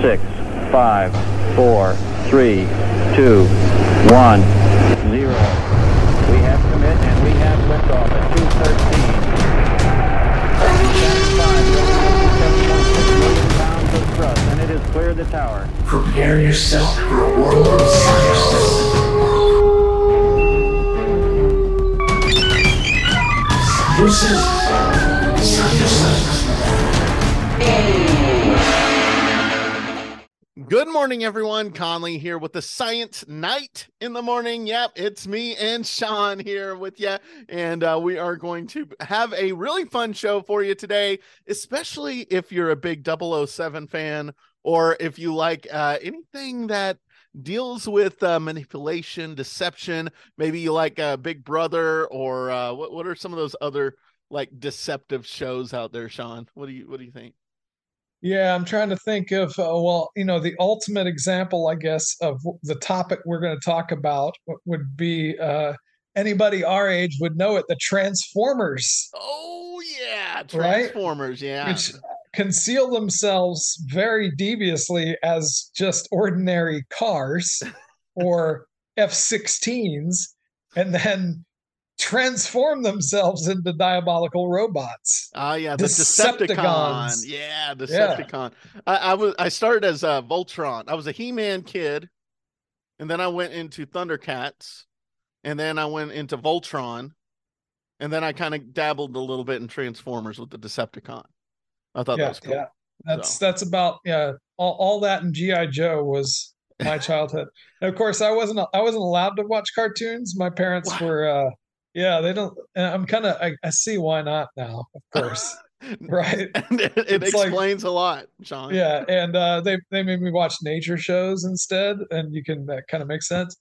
six, five, four, three, two, one, zero. We have commit and we have liftoff at 213. Thrust, and it has cleared the tower. Prepare yourself for a world of. This is Good morning, everyone. Conley here with the Science Knight in the morning. Yep, it's me and Sean here with you. And uh, we are going to have a really fun show for you today, especially if you're a big 007 fan or if you like uh, anything that deals with uh, manipulation, deception. Maybe you like uh, Big Brother or uh, what, what are some of those other like deceptive shows out there, Sean? What do you what do you think? Yeah, I'm trying to think of uh, well, you know, the ultimate example, I guess, of the topic we're going to talk about would be uh, anybody our age would know it, the Transformers. Oh yeah, Transformers, right? yeah. Which conceal themselves very deviously as just ordinary cars or F-16s, and then transform themselves into diabolical robots. Ah, uh, yeah, the Decepticon. Yeah, Decepticon. Yeah. I, I, was I started as a Voltron. I was a He-Man kid, and then I went into Thundercats, and then I went into Voltron, and then I kind of dabbled a little bit in Transformers with the Decepticon. I thought yeah, that was cool. Yeah, that's so. that's about yeah. All, all that in GI Joe was my childhood. and of course, I wasn't I wasn't allowed to watch cartoons. My parents wow. were. uh yeah, they don't. I'm kind of. I, I, see why not now. Of course, right? it, it explains like, a lot, Sean. Yeah, and uh, they they made me watch nature shows instead, and you can that kind of makes sense.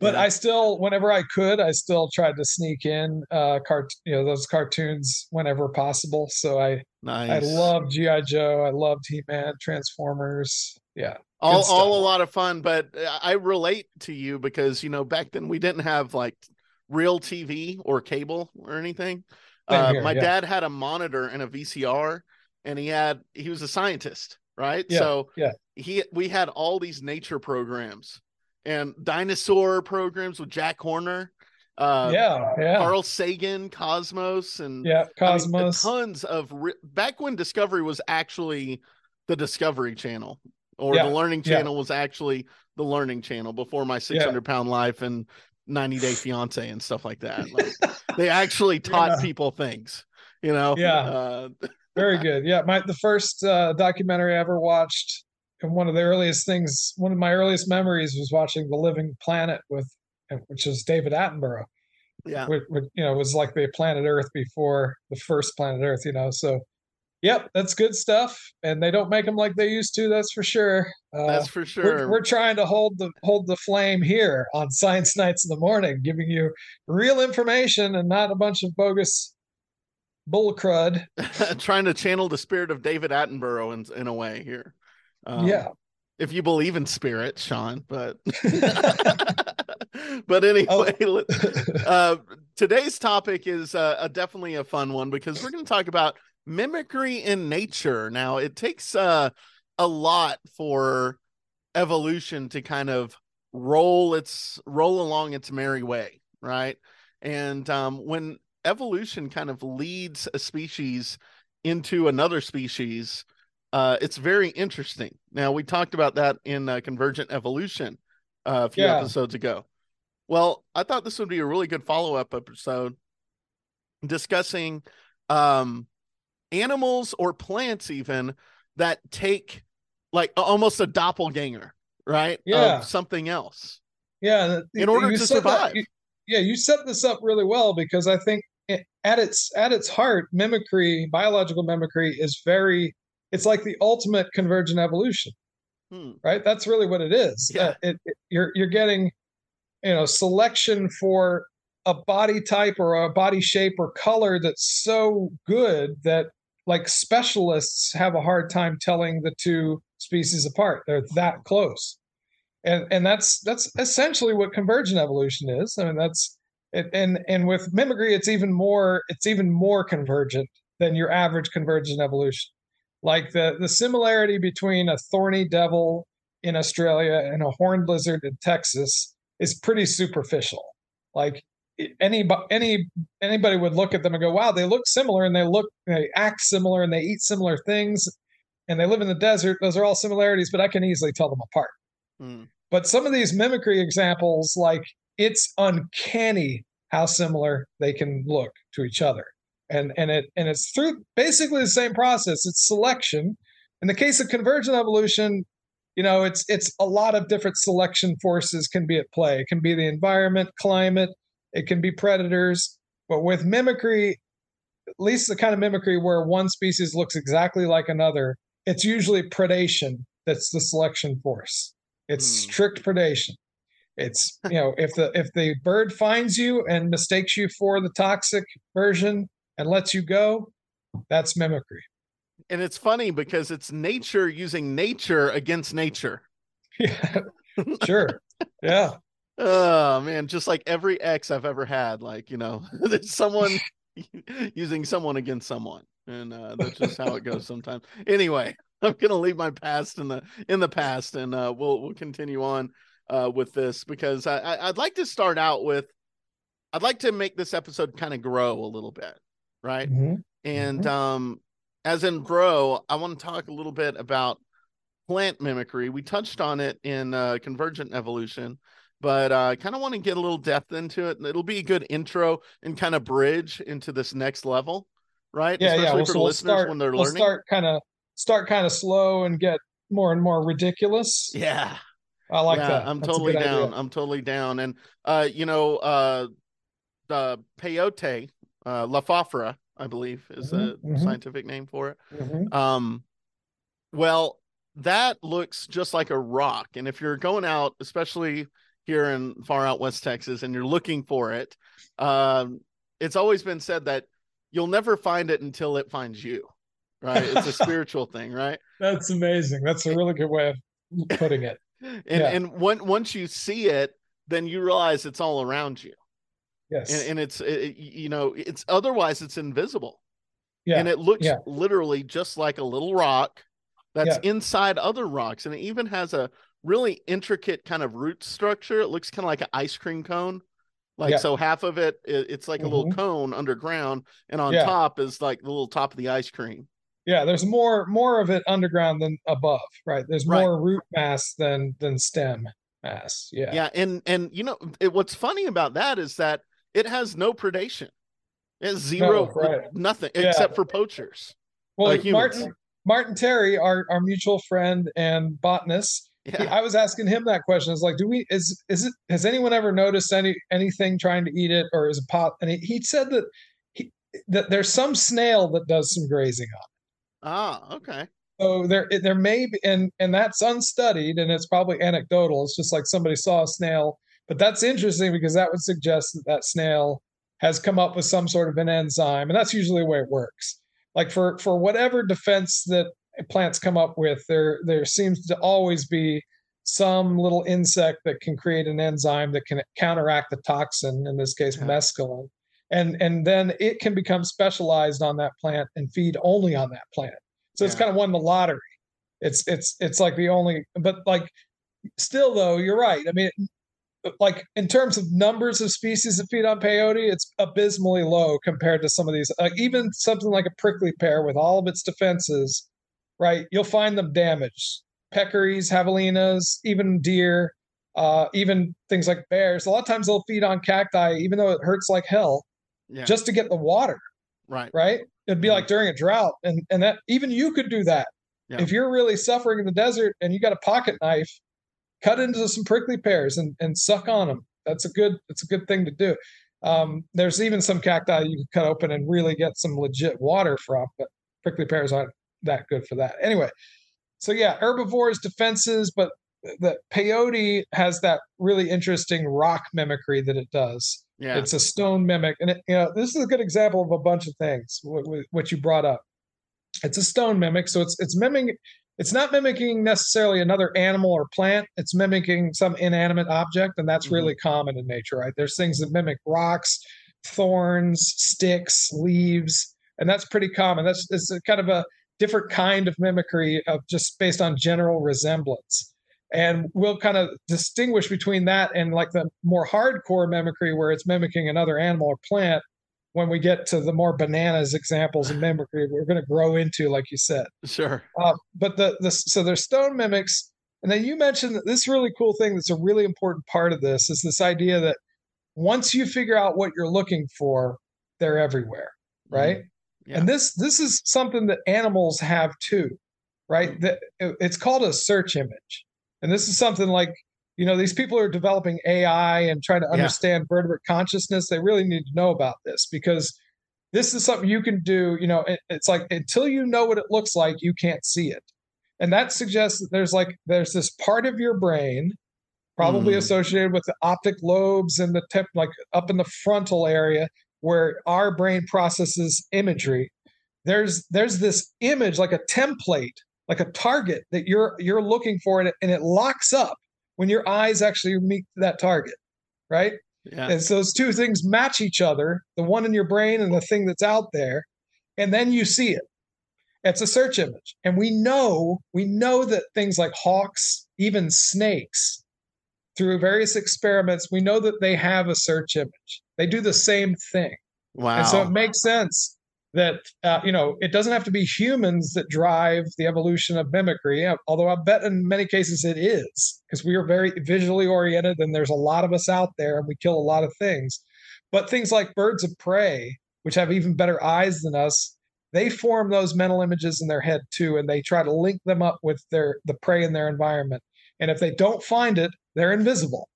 But yeah. I still, whenever I could, I still tried to sneak in uh cart, you know, those cartoons whenever possible. So I, nice. I loved GI Joe. I loved He Man, Transformers. Yeah, all all a lot of fun. But I relate to you because you know back then we didn't have like real TV or cable or anything. Uh, here, my yeah. dad had a monitor and a VCR, and he had he was a scientist, right? Yeah, so yeah, he we had all these nature programs and dinosaur programs with Jack Horner. Uh, yeah, yeah. Carl Sagan, Cosmos, and yeah, Cosmos. I mean, tons of re- back when Discovery was actually the Discovery Channel, or yeah, the Learning Channel was actually the Learning Channel before my 600 pound life and 90 Day Fiance and stuff like that. Like, they actually taught yeah. people things, you know? Yeah. Uh, Very good. Yeah. My, the first uh, documentary I ever watched, and one of the earliest things, one of my earliest memories was watching The Living Planet with, which is David Attenborough. Yeah. Which, which, you know, was like the planet Earth before the first planet Earth, you know? So, Yep, that's good stuff, and they don't make them like they used to. That's for sure. Uh, that's for sure. We're, we're, trying to hold the hold the flame here on Science Knights in the morning, giving you real information and not a bunch of bogus bull crud. trying to channel the spirit of David Attenborough in in a way here. Um, yeah, if you believe in spirit, Sean, but. but anyway, oh. uh, today's topic is uh, a, definitely a fun one because we're going to talk about mimicry in nature. Now, it takes uh, a lot for evolution to kind of roll its roll along its merry way, right? And um, when evolution kind of leads a species into another species, uh, it's very interesting. Now, we talked about that in uh, Convergent Evolution uh, a few yeah. episodes ago. Well, I thought this would be a really good follow up episode discussing um, animals or plants even that take like almost a doppelganger, right? Yeah. Of something else. Yeah. In order to survive. you, yeah, you set this up really well because I think at its at its heart, mimicry, biological mimicry, is very. It's like the ultimate convergent evolution, hmm. right? That's really what it is. Yeah. Uh, it, it, you're you're getting, you know, selection for a body type or a body shape or color that's so good that like specialists have a hard time telling the two species apart. They're that close. And and that's that's essentially what convergent evolution is. I mean that's and and with mimicry it's even more it's even more convergent than your average convergent evolution. Like the the similarity between a thorny devil in Australia and a horned lizard in Texas is pretty superficial. Like any any anybody would look at them and go, "Wow, they look similar and they look they act similar and they eat similar things and they live in the desert. Those are all similarities, but I can easily tell them apart." Mm. But some of these mimicry examples, like it's uncanny how similar they can look to each other. And and it and it's through basically the same process. It's selection. In the case of convergent evolution, you know, it's it's a lot of different selection forces can be at play. It can be the environment, climate, it can be predators. But with mimicry, at least the kind of mimicry where one species looks exactly like another, it's usually predation that's the selection force. It's mm. strict predation. It's you know if the if the bird finds you and mistakes you for the toxic version and lets you go, that's mimicry. And it's funny because it's nature using nature against nature. Yeah, sure. yeah. Oh man, just like every ex I've ever had, like you know, there's someone using someone against someone, and uh, that's just how it goes sometimes. Anyway, I'm gonna leave my past in the in the past, and uh, we'll we'll continue on uh, with this because I, I'd like to start out with I'd like to make this episode kind of grow a little bit, right? Mm-hmm. And mm-hmm. um, as in grow, I want to talk a little bit about plant mimicry. We touched on it in uh, Convergent Evolution, but uh, I kind of want to get a little depth into it. And it'll be a good intro and kind of bridge into this next level, right? Yeah, Especially yeah. We'll, for we'll listeners start, when they're we'll learning. Start kind of start kind of slow and get more and more ridiculous. Yeah. I like yeah, that. I'm That's totally down. Idea. I'm totally down. And uh, you know, uh the peyote, uh Lophophora, I believe is mm-hmm, a mm-hmm. scientific name for it. Mm-hmm. Um well, that looks just like a rock. And if you're going out, especially here in far out West Texas, and you're looking for it, um, it's always been said that you'll never find it until it finds you. Right? It's a spiritual thing, right? That's amazing. That's a really good way of putting it and yeah. and when, once you see it then you realize it's all around you yes and, and it's it, you know it's otherwise it's invisible yeah and it looks yeah. literally just like a little rock that's yeah. inside other rocks and it even has a really intricate kind of root structure it looks kind of like an ice cream cone like yeah. so half of it it's like mm-hmm. a little mm-hmm. cone underground and on top is like the little top of the ice cream yeah there's more more of it underground than above right there's right. more root mass than than stem mass yeah yeah and and you know it, what's funny about that is that it has no predation it's zero no, right. nothing yeah. except for poachers well like martin martin terry our, our mutual friend and botanist yeah. I was asking him that question. It's like, do we is is it has anyone ever noticed any anything trying to eat it or is it pot? And he, he said that he, that there's some snail that does some grazing on Ah, okay. So there there may be and and that's unstudied and it's probably anecdotal. It's just like somebody saw a snail, but that's interesting because that would suggest that that snail has come up with some sort of an enzyme, and that's usually the way it works. Like for for whatever defense that plants come up with, there there seems to always be some little insect that can create an enzyme that can counteract the toxin, in this case, yeah. mescaline and and then it can become specialized on that plant and feed only on that plant so yeah. it's kind of won the lottery it's it's it's like the only but like still though you're right i mean like in terms of numbers of species that feed on peyote it's abysmally low compared to some of these like even something like a prickly pear with all of its defenses right you'll find them damaged peccaries javelinas even deer uh, even things like bears a lot of times they'll feed on cacti even though it hurts like hell yeah. just to get the water. Right. Right. It'd be like during a drought. And and that even you could do that. Yeah. If you're really suffering in the desert and you got a pocket knife, cut into some prickly pears and, and suck on them. That's a good that's a good thing to do. Um, there's even some cacti you can cut open and really get some legit water from, but prickly pears aren't that good for that. Anyway, so yeah, herbivores defenses, but the peyote has that really interesting rock mimicry that it does. Yeah. It's a stone mimic. And, it, you know, this is a good example of a bunch of things, what, what you brought up. It's a stone mimic. So it's, it's mimicking, it's not mimicking necessarily another animal or plant. It's mimicking some inanimate object. And that's mm-hmm. really common in nature, right? There's things that mimic rocks, thorns, sticks, leaves. And that's pretty common. That's it's kind of a different kind of mimicry of just based on general resemblance. And we'll kind of distinguish between that and like the more hardcore mimicry where it's mimicking another animal or plant. When we get to the more bananas examples of mimicry we're going to grow into like you said. Sure. Uh, but the, the so there's stone mimics. And then you mentioned that this really cool thing that's a really important part of this is this idea that once you figure out what you're looking for they're everywhere right? Mm yeah. and this this is something that animals have too right that it's called a search image and this is something like, you know, these people are developing AI and trying to understand yeah. vertebrate consciousness. They really need to know about this because this is something you can do. You know, it, it's like until you know what it looks like, you can't see it. And that suggests that there's like there's this part of your brain, probably mm. associated with the optic lobes and the tip, like up in the frontal area, where our brain processes imagery. There's there's this image like a template like a target that you're you're looking for and it, and it locks up when your eyes actually meet that target right yeah. and so those two things match each other the one in your brain and the thing that's out there and then you see it it's a search image and we know we know that things like hawks even snakes through various experiments we know that they have a search image they do the same thing. Wow and so it makes sense that uh, you know it doesn't have to be humans that drive the evolution of mimicry although i bet in many cases it is because we are very visually oriented and there's a lot of us out there and we kill a lot of things. But things like birds of prey which have even better eyes than us they form those mental images in their head too and they try to link them up with their the prey in their environment. And if they don't find it they're invisible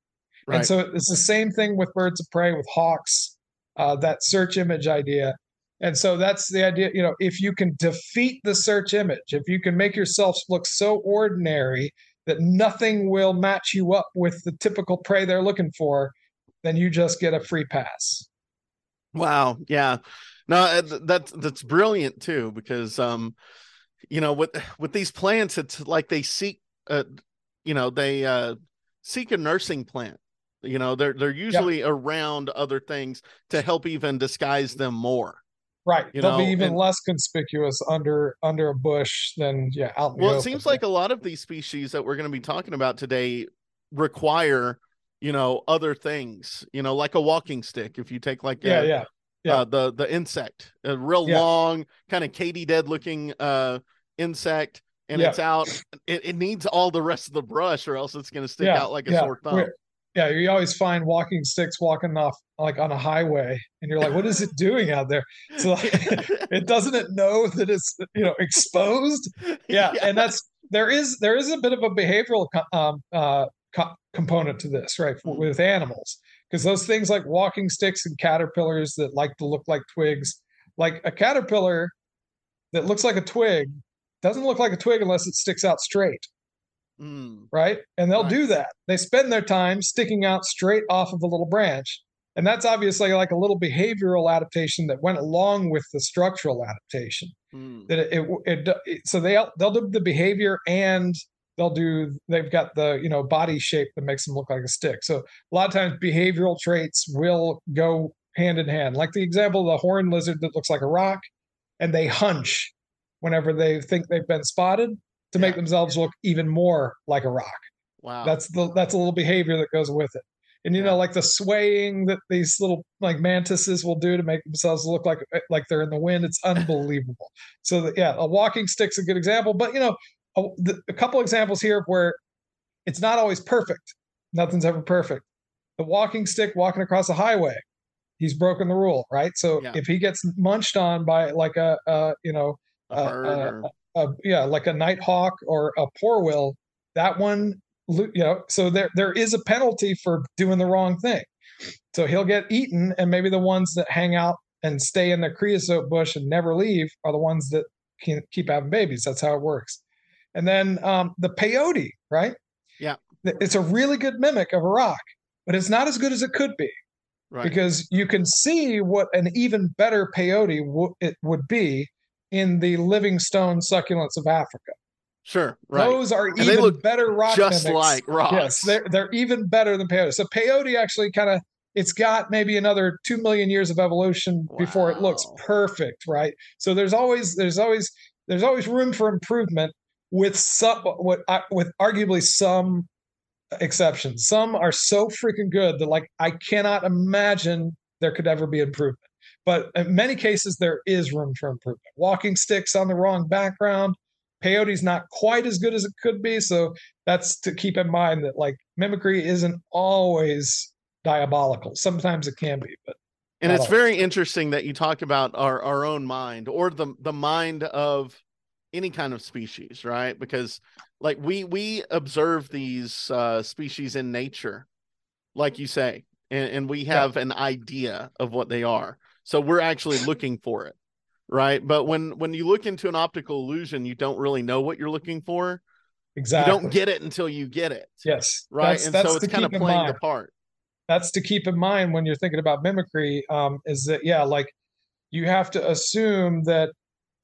right. and so it's the same thing with birds of prey with hawks uh, that search image idea and so that's the idea. You know, if you can defeat the search image, if you can make yourself look so ordinary that nothing will match you up with the typical prey they're looking for, then you just get a free pass. Wow. Yeah. No, uh, that's that's brilliant too, because um, you know, with with these plants, it's like they seek uh you know, they uh seek a nursing plant. You know, they're they're usually yep. around other things to help even disguise them more. Right. You They'll know, be even and, less conspicuous under under a bush than yeah. Out well, it seems like a lot of these species that we're going to be talking about today require you know other things. You know, like a walking stick. If you take like yeah, a, yeah. Yeah. Uh, the the insect, a real yeah. long, kind of katydid looking uh insect, and yeah. it's out. It, it, needs all the rest of the brush, or else it's going to stick yeah. out like a sore thumb. We're, yeah, you always find walking sticks walking off like on a highway, and you're like, "What is it doing out there?" So like, it doesn't it know that it's you know exposed. Yeah, yeah, and that's there is there is a bit of a behavioral um, uh, co- component to this, right, for, with animals, because those things like walking sticks and caterpillars that like to look like twigs, like a caterpillar that looks like a twig doesn't look like a twig unless it sticks out straight. Mm. Right. And they'll nice. do that. They spend their time sticking out straight off of a little branch. And that's obviously like a little behavioral adaptation that went along with the structural adaptation. Mm. That it, it, it, so they they'll do the behavior and they'll do they've got the you know body shape that makes them look like a stick. So a lot of times behavioral traits will go hand in hand. Like the example of the horned lizard that looks like a rock, and they hunch whenever they think they've been spotted to yeah. make themselves look even more like a rock. Wow. That's the that's a little behavior that goes with it. And you yeah. know, like the swaying that these little like mantises will do to make themselves look like eh, like they're in the wind, it's unbelievable. so that, yeah, a walking stick's a good example. But you know, a, the, a couple examples here where it's not always perfect. Nothing's ever perfect. The walking stick walking across a highway, he's broken the rule, right? So yeah. if he gets munched on by like a, a you know a, a, a yeah, like a nighthawk or a poor will, that one, you know, so there there is a penalty for doing the wrong thing. So he'll get eaten, and maybe the ones that hang out and stay in the creosote bush and never leave are the ones that can keep having babies. That's how it works. And then um, the peyote, right? Yeah, it's a really good mimic of a rock, but it's not as good as it could be. Right. Because you can see what an even better peyote w- it would be in the livingstone succulents of Africa. Sure, right. Those are and even better rock just mimics. like rocks. Yes, they're they're even better than peyote. So peyote actually kind of it's got maybe another two million years of evolution wow. before it looks perfect, right? So there's always there's always there's always room for improvement with some what I- with arguably some exceptions. Some are so freaking good that like I cannot imagine there could ever be improvement. But in many cases, there is room for improvement. Walking sticks on the wrong background. Peyote's not quite as good as it could be. So that's to keep in mind that like mimicry isn't always diabolical. Sometimes it can be, but and it's all. very interesting that you talk about our our own mind or the the mind of any kind of species right because like we we observe these uh species in nature like you say and, and we have an idea of what they are so we're actually looking for it right? But when when you look into an optical illusion you don't really know what you're looking for. Exactly. you don't get it until you get it. Yes, right? That's, and that's so it's kind of playing the part. That's to keep in mind when you're thinking about mimicry um, is that yeah like you have to assume that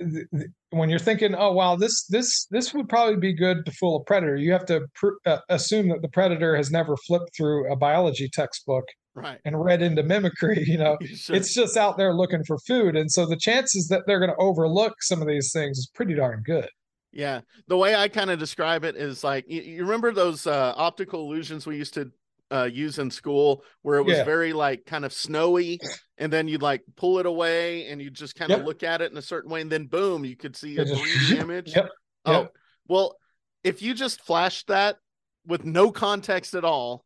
th- th- when you're thinking oh wow this this this would probably be good to fool a predator you have to pr- uh, assume that the predator has never flipped through a biology textbook right and read into mimicry you know Sure. it's just out there looking for food and so the chances that they're going to overlook some of these things is pretty darn good Yeah, the way I kind of describe it is like you, you remember those uh, optical illusions we used to uh, use in school, where it was Yeah. very like kind of snowy, and then you'd like pull it away, and you just kind of Yep. look at it in a certain way, and then boom, you could see a 3D image. yep Oh, yep. well, if you just flashed that with no context at all,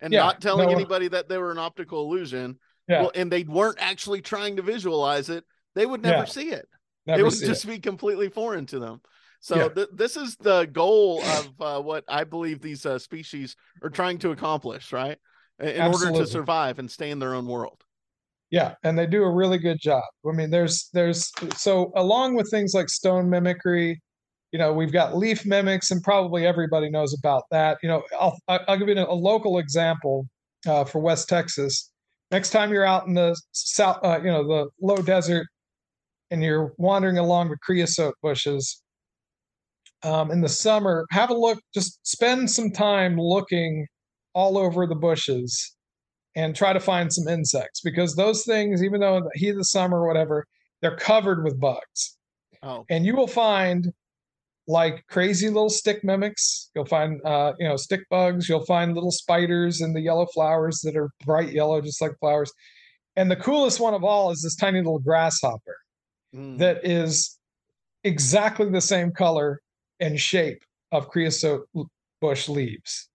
and Yeah, not telling no- anybody that they were an optical illusion, Yeah. well, and they weren't actually trying to visualize it, they would never Yeah. see it Never it would just be completely foreign to them. So Yeah. th- this is the goal of uh, what I believe these uh, species are trying to accomplish, right? In in order to survive and stay in their own world. Yeah, and they do a really good job. I mean, there's there's so along with things like stone mimicry, you know, we've got leaf mimics, and probably everybody knows about that. You know, I'll I'll give you a local example uh, for West Texas. Next time you're out in the south, uh, you know, the low desert, and you're wandering along the creosote bushes um, in the summer, have a look. Just spend some time looking all over the bushes and try to find some insects because those things, even though in the heat of the summer or whatever, they're covered with bugs. Oh, And you will find like crazy little stick mimics. You'll find uh, you know, stick bugs, you'll find little spiders and the yellow flowers that are bright yellow, just like flowers. And the coolest one of all is this tiny little grasshopper mm, that is exactly the same color and shape of creosote bush leaves.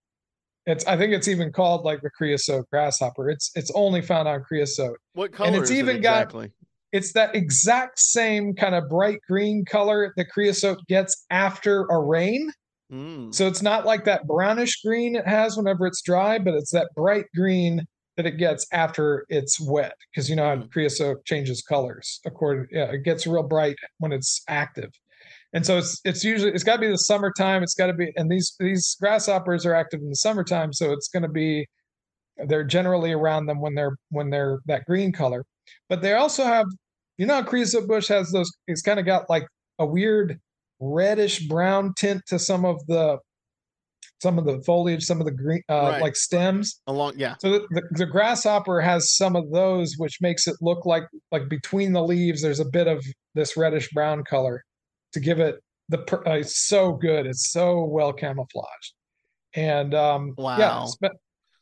It's I think it's even called like the creosote grasshopper. It's it's only found on creosote. what color it's is even it got- exactly? It's that exact same kind of bright green color that creosote gets after a rain. Mm, So it's not like that brownish green it has whenever it's dry, but it's that bright green that it gets after it's wet. Because you know how Mm. creosote changes colors according. Yeah, it gets real bright when it's active, and so it's it's usually it's got to be the summertime. It's got to be, and these these grasshoppers are active in the summertime, so it's going to be. They're generally around them when they're when they're that green color, but they also have, you know, how creosote bush has those. It's kind of got like a weird reddish brown tint to some of the some of the foliage, some of the green uh, Right. like stems. along, yeah. So the, the, the grasshopper has some of those, which makes it look like like between the leaves, there's a bit of this reddish brown color to give it the. per- Uh, it's so good. It's so well camouflaged, and um, yeah. Wow. spe-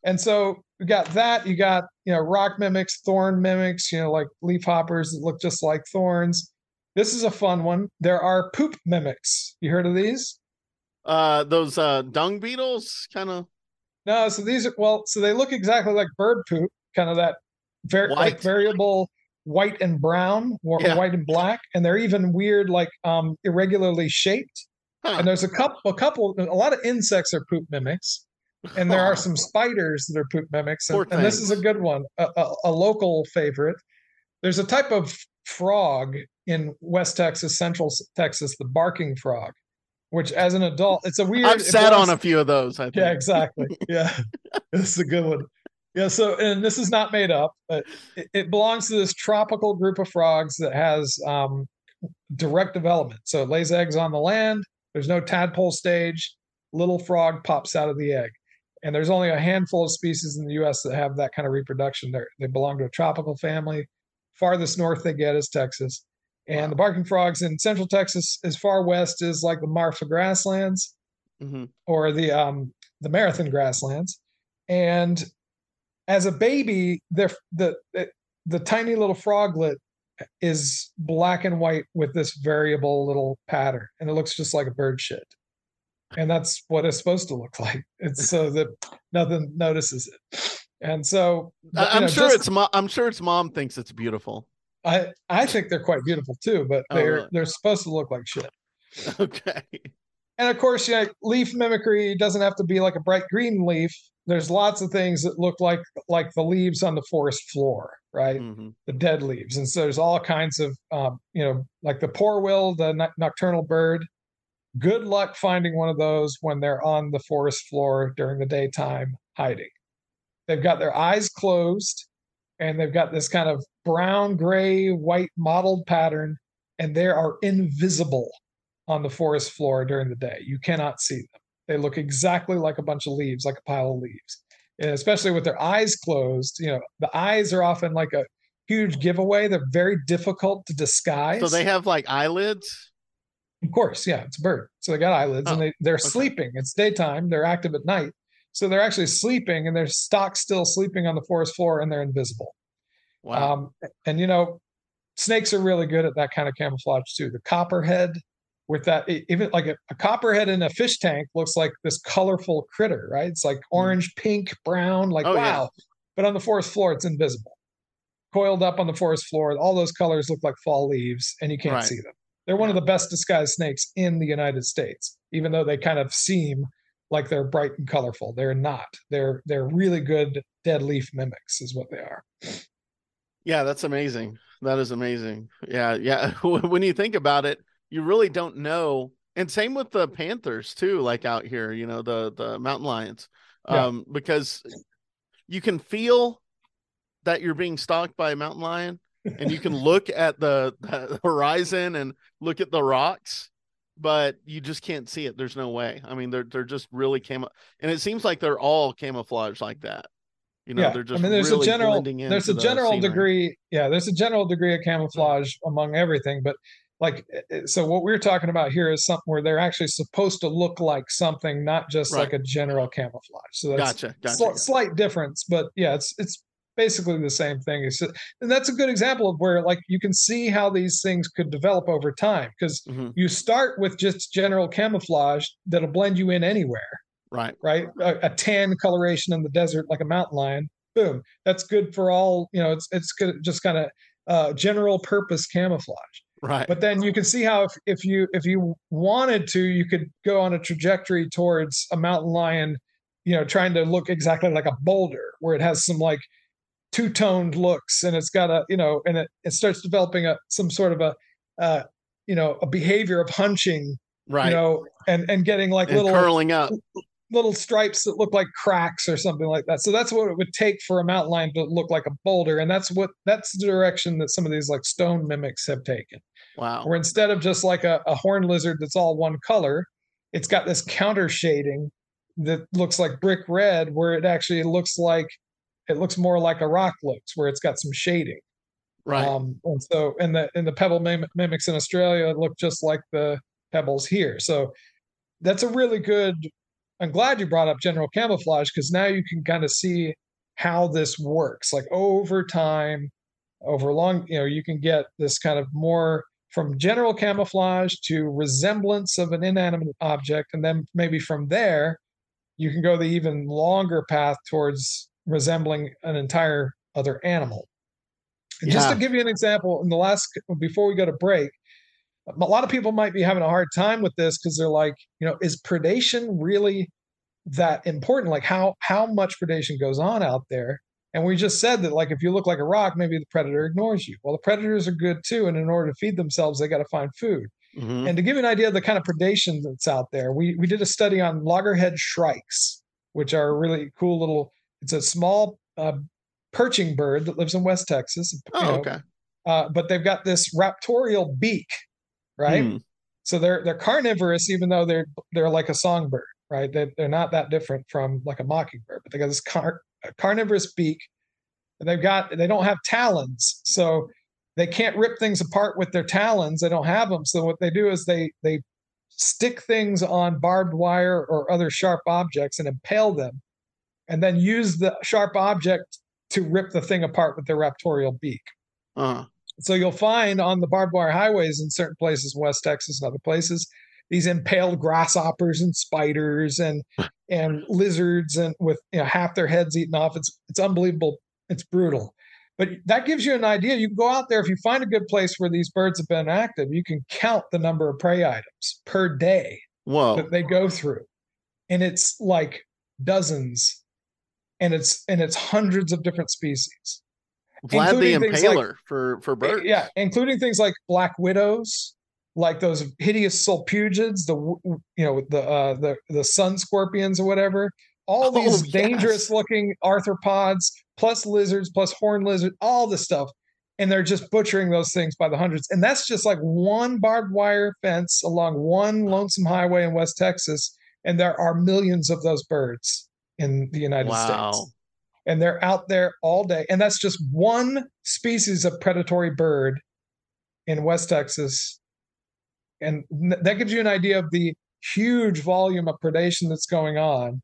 And so you got that. You got you know rock mimics, thorn mimics. You know like leaf hoppers that look just like thorns. This is a fun one. There are poop mimics. You heard of these? Uh, those uh dung beetles, kind of. No, so these are well, so they look exactly like bird poop, kind of that very like variable white and brown or Yeah. white and black, and they're even weird, like um irregularly shaped. Huh. And there's a couple, a couple, a lot of insects are poop mimics, and there are some spiders that are poop mimics, and, and this is a good one, a, a, a local favorite. There's a type of frog in West Texas, Central Texas, the barking frog, which as an adult, it's a weird. I've sat belongs- on a few of those. I think. yeah, exactly. Yeah, this is a good one. Yeah, so and this is not made up, but it, it belongs to this tropical group of frogs that has um, direct development. So it lays eggs on the land. There's no tadpole stage. Little frog pops out of the egg, and there's only a handful of species in the U.S. that have that kind of reproduction. They they belong to a tropical family. Farthest north they get is Texas, And Wow. the barking frogs in central Texas, as far west as like the Marfa grasslands hmm or the um the marathon grasslands. And as a baby, they're the the, the tiny little froglet is black and white with this variable little pattern, and it looks just like a bird shit. And that's what it's supposed to look like. It's so that nothing notices it. And so you I'm know, sure just- it's mo- I'm sure its mom thinks it's beautiful. I I think they're quite beautiful too, but Oh, they're really? they're supposed to look like shit. Okay. And of course, yeah, leaf mimicry doesn't have to be like a bright green leaf. There's lots of things that look like like the leaves on the forest floor, right? hmm The dead leaves, and so there's all kinds of, um, you know, like the poor will, the no- nocturnal bird. Good luck finding one of those when they're on the forest floor during the daytime hiding. They've got their eyes closed, and they've got this kind of brown, gray, white mottled pattern, and they are invisible on the forest floor during the day. You cannot see them. They look exactly like a bunch of leaves, like a pile of leaves. And especially with their eyes closed, you know, the eyes are often like a huge giveaway. They're very difficult to disguise. So they have like eyelids. Of course, yeah, it's a bird. So they got eyelids and Oh, they, they're sleeping. It's daytime, they're active at night. So they're actually sleeping and they're stock still sleeping on the forest floor and they're invisible. Wow. Um, and you know, snakes are really good at that kind of camouflage too. The copperhead with that, even like a, a copperhead in a fish tank looks like this colorful critter, right? It's like orange, pink, brown, like Hmm. Oh, yeah. wow. But on the forest floor, it's invisible. Coiled up on the forest floor, all those colors look like fall leaves, and you can't Right. see them. They're one of the best disguised snakes in the United States, even though they kind of seem like they're bright and colorful. They're not. They're they're really good dead leaf mimics, is what they are. Yeah, that's amazing. That is amazing. Yeah, yeah. when you think about it, you really don't know. And same with the panthers too, like out here, you know, the the mountain lions. Yeah. Um, because you can feel that you're being stalked by a mountain lion, and you can look at the, the horizon and look at the rocks, but you just can't see it. There's no way. I mean, they're they're just really camo, and it seems like they're all camouflaged like that. You know, yeah, they're just I mean, there's really a general there's a the general degree. Yeah, there's a general degree of camouflage among everything, but like eh, so what we're talking about here is something where they're actually supposed to look like something, not just Right. like a general camouflage. So that's Gotcha, gotcha. sli- gotcha. slight difference, but yeah, it's it's basically the same thing. It's and that's a good example of where like you can see how these things could develop over time because Mhm. you start with just general camouflage that'll blend you in anywhere Right. right? A, a tan coloration in the desert, like a mountain lion. Boom. That's good for all. You know, it's it's good, just kind of uh, general purpose camouflage. Right. But then you can see how if, if you if you wanted to, you could go on a trajectory towards a mountain lion. You know, trying to look exactly like a boulder, where it has some like two toned looks, and it's got a you know, and it, it starts developing a some sort of a uh, you know a behavior of hunching, right. you know, and and getting like and little curling up. little stripes that look like cracks or something like that. So that's what it would take for a mountain lion to look like a boulder, and that's what that's the direction that some of these like stone mimics have taken. Wow. Where instead of just like a, a horn lizard that's all one color, it's got this counter shading that looks like brick red, where it actually looks like it looks more like a rock looks, where it's got some shading. Right. Um, and so, and the and the pebble mim- mimics in Australia look just like the pebbles here. So that's a really good. I'm glad you brought up general camouflage because now you can kind of see how this works. Like over time, over long, you know, you can get this kind of more from general camouflage to resemblance of an inanimate object, and then maybe from there, you can go the even longer path towards resembling an entire other animal. And just to give you an example, in the last before we go to break, a lot of people might be having a hard time with this because they're like, you know, is predation really that important? Like how how much predation goes on out there? And we just said that like if you look like a rock, maybe the predator ignores you. Well, the predators are good too, and in order to feed themselves, they got to find food. Mhm. And to give you an idea of the kind of predation that's out there, we we did a study on loggerhead shrikes, which are really cool little. It's a small uh, perching bird that lives in West Texas. Oh, know, okay. uh, but they've got this raptorial beak, right? Hmm. So they're they're carnivorous, even though they're they're like a songbird, right? They, they're not that different from like a mockingbird, but they got this car, a carnivorous beak, and they've got they don't have talons, so they can't rip things apart with their talons. They don't have them. So what they do is they they stick things on barbed wire or other sharp objects and impale them, and then use the sharp object to rip the thing apart with their raptorial beak. Uh, So you'll find on the barbed wire highways in certain places, West Texas and other places, these impaled grasshoppers and spiders and and lizards and with you know half their heads eaten off. It's it's unbelievable. It's brutal. But that gives you an idea. You can go out there if you find a good place where these birds have been active. You can count the number of prey items per day whoa. that they go through, and it's like dozens, and it's and it's hundreds of different species. Vlad the including things like- Impaler for for birds. Yeah, including things like black widows, like those hideous solpugids, the you know the uh, the the sun scorpions or whatever. All Oh, these yes. dangerous looking arthropods, plus lizards, plus horned lizard, all this stuff, and they're just butchering those things by the hundreds. And that's just like one barbed wire fence along one lonesome highway in West Texas, and there are millions of those birds in the United Wow. States and they're out there all day. And that's just one species of predatory bird in West Texas. And that gives you an idea of the huge volume of predation that's going on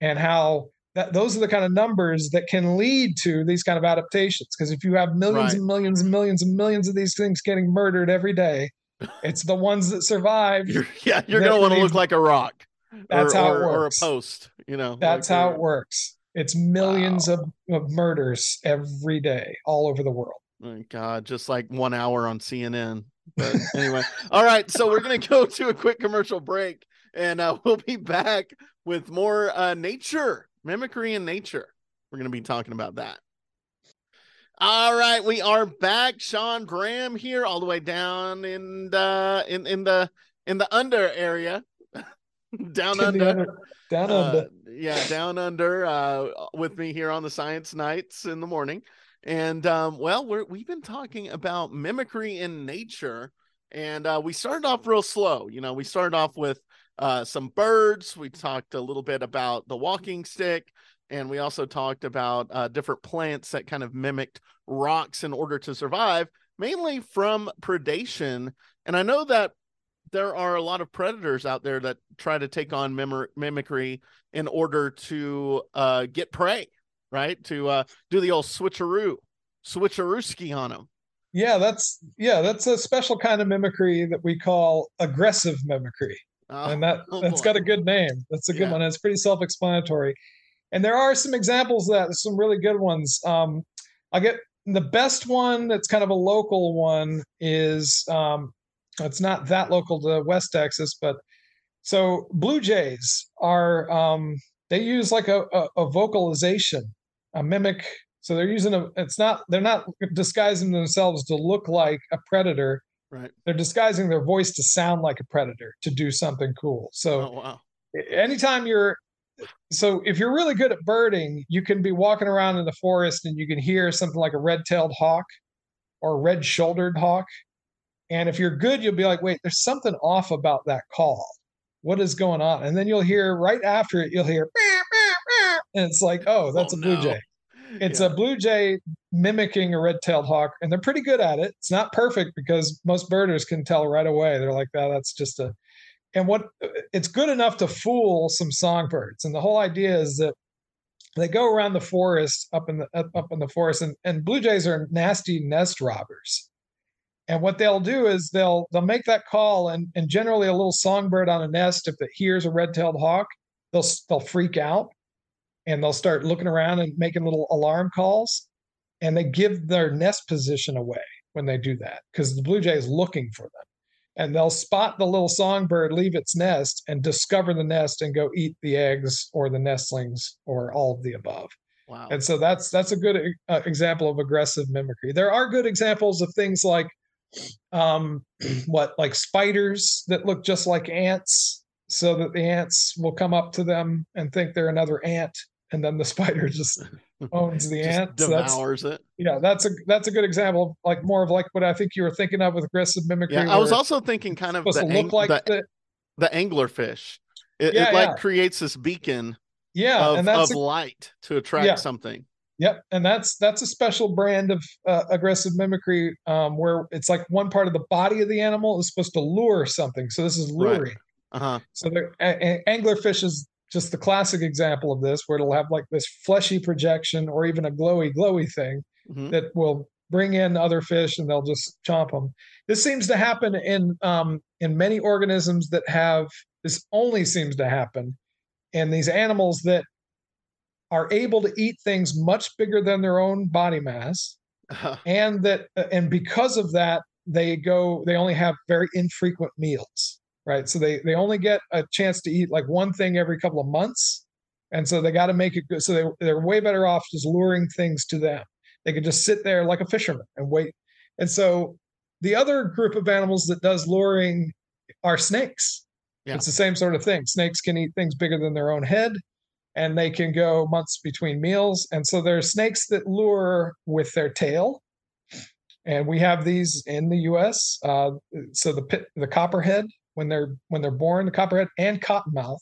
and how that those are the kind of numbers that can lead to these kind of adaptations. Because if you have millions Right. and millions and millions and millions of these things getting murdered every day, it's the ones that survive. You're, yeah, you're That gonna want to look like a rock. That's or, how it or, or a post. You know, That's like how it works. It's millions Wow. of, of murders every day all over the world. Oh, God, just like one hour on CNN. But anyway, all right. So we're gonna go to a quick commercial break, and uh, we'll be back with more uh, nature mimicry in nature. We're gonna be talking about that. All right, we are back. Sean Graham here, all the way down in the in in the in the under area, down under. under- down Uh, under. yeah, down under uh, with me here on the Science Knights in the morning. And um, well, we're we've been talking about mimicry in nature, and uh, we started off real slow. You know, we started off with uh, some birds. We talked a little bit about the walking stick, and we also talked about uh, different plants that kind of mimicked rocks in order to survive, mainly from predation. And I know that there are a lot of predators out there that try to take on mimir- mimicry in order to uh, get prey, right? To uh, do the old switcheroo, switcherooski on them. Yeah, that's yeah, that's a special kind of mimicry that we call aggressive mimicry. and that oh that's boy. got a good name. That's a good Yeah. one. It's pretty self-explanatory. And there are some examples of that. There's some really good ones. Um, I get the best one that's kind of a local one is um, it's not that local to West Texas, but so blue jays are um, they use like a, a, a vocalization, a mimic. So they're using a. It's not. They're not disguising themselves to look like a predator right. they're disguising their voice to sound like a predator to do something cool. So Oh wow. anytime you're so if you're really good at birding, you can be walking around in the forest and you can hear something like a red-tailed hawk or red-shouldered hawk. And if you're good, you'll be like, wait, there's something off about that call. What is going on? And then you'll hear right after it, you'll hear and it's like, oh, that's Oh, a blue no. jay. It's Yeah. a blue jay mimicking a red-tailed hawk, and they're pretty good at it. It's not perfect because most birders can tell right away. They're like, "Oh, that's just a." And what it's good enough to fool some songbirds. And the whole idea is that they go around the forest up in the up, up in the forest, and, and blue jays are nasty nest robbers. And what they'll do is they'll they'll make that call, and and generally a little songbird on a nest, if it hears a red-tailed hawk, they'll they'll freak out and they'll start looking around and making little alarm calls. And they give their nest position away when they do that because the blue jay is looking for them. And they'll spot the little songbird leave its nest and discover the nest and go eat the eggs or the nestlings or all of the above. Wow. and so that's that's a good uh, example of aggressive mimicry. There are good examples of things like um what like spiders that look just like ants so that the ants will come up to them and think they're another ant and then the spider just owns the Just ant So that's devours it. yeah that's a that's a good example of like more of like what i think you were thinking of with aggressive mimicry Yeah, I was also thinking kind of the, ang- look like the, the, the anglerfish. It, Yeah, it like yeah. creates this beacon yeah of, and that's of a- light to attract Yeah. something. Yep, and that's that's a special brand of uh, aggressive mimicry um, where it's like one part of the body of the animal is supposed to lure something. So this is luring. Right. Uh-huh. So the a- anglerfish is just the classic example of this, where it'll have like this fleshy projection or even a glowy, glowy thing mm-hmm. that will bring in other fish and they'll just chomp them. This seems to happen in um, in many organisms that have this only seems to happen in these animals that are able to eat things much bigger than their own body mass, uh-huh. and that and because of that they go they only have very infrequent meals right? So they they only get a chance to eat like one thing every couple of months, and so they got to make it good. So they they're way better off just luring things to them. They could just sit there like a fisherman and wait. And so the other group of animals that does luring are snakes. Yeah. It's the same sort of thing. Snakes can eat things bigger than their own head, and they can go months between meals. And so there are snakes that lure with their tail, and we have these in the U.S. Uh, so the pit, the copperhead when they're when they're born, the copperhead and cottonmouth,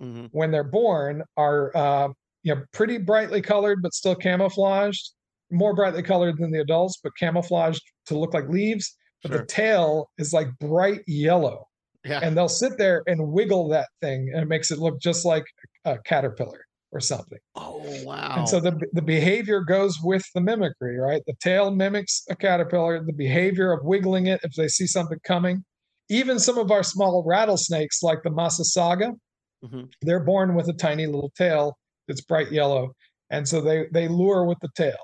mm-hmm. when they're born, are uh, you know pretty brightly colored but still camouflaged, more brightly colored than the adults, but camouflaged to look like leaves. But sure. the tail is like bright yellow. Yeah. And they'll sit there and wiggle that thing, and it makes it look just like a caterpillar or something. Oh wow! And so the the behavior goes with the mimicry, right? The tail mimics a caterpillar. The behavior of wiggling it if they see something coming, even some of our small rattlesnakes, like the Massasauga, mm-hmm. they're born with a tiny little tail that's bright yellow. And so they, they lure with the tail.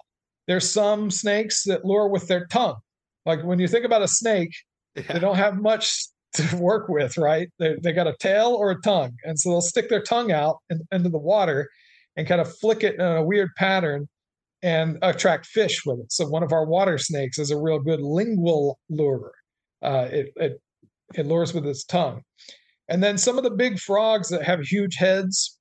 There's some snakes that lure with their tongue. Like when you think about a snake, yeah. they don't have much to work with, right? They, they got a tail or a tongue. And so they'll stick their tongue out in, into the water and kind of flick it in a weird pattern and attract fish with it. So one of our water snakes is a real good lingual lure. Uh, it, it it lures with its tongue. And then some of the big frogs that have huge heads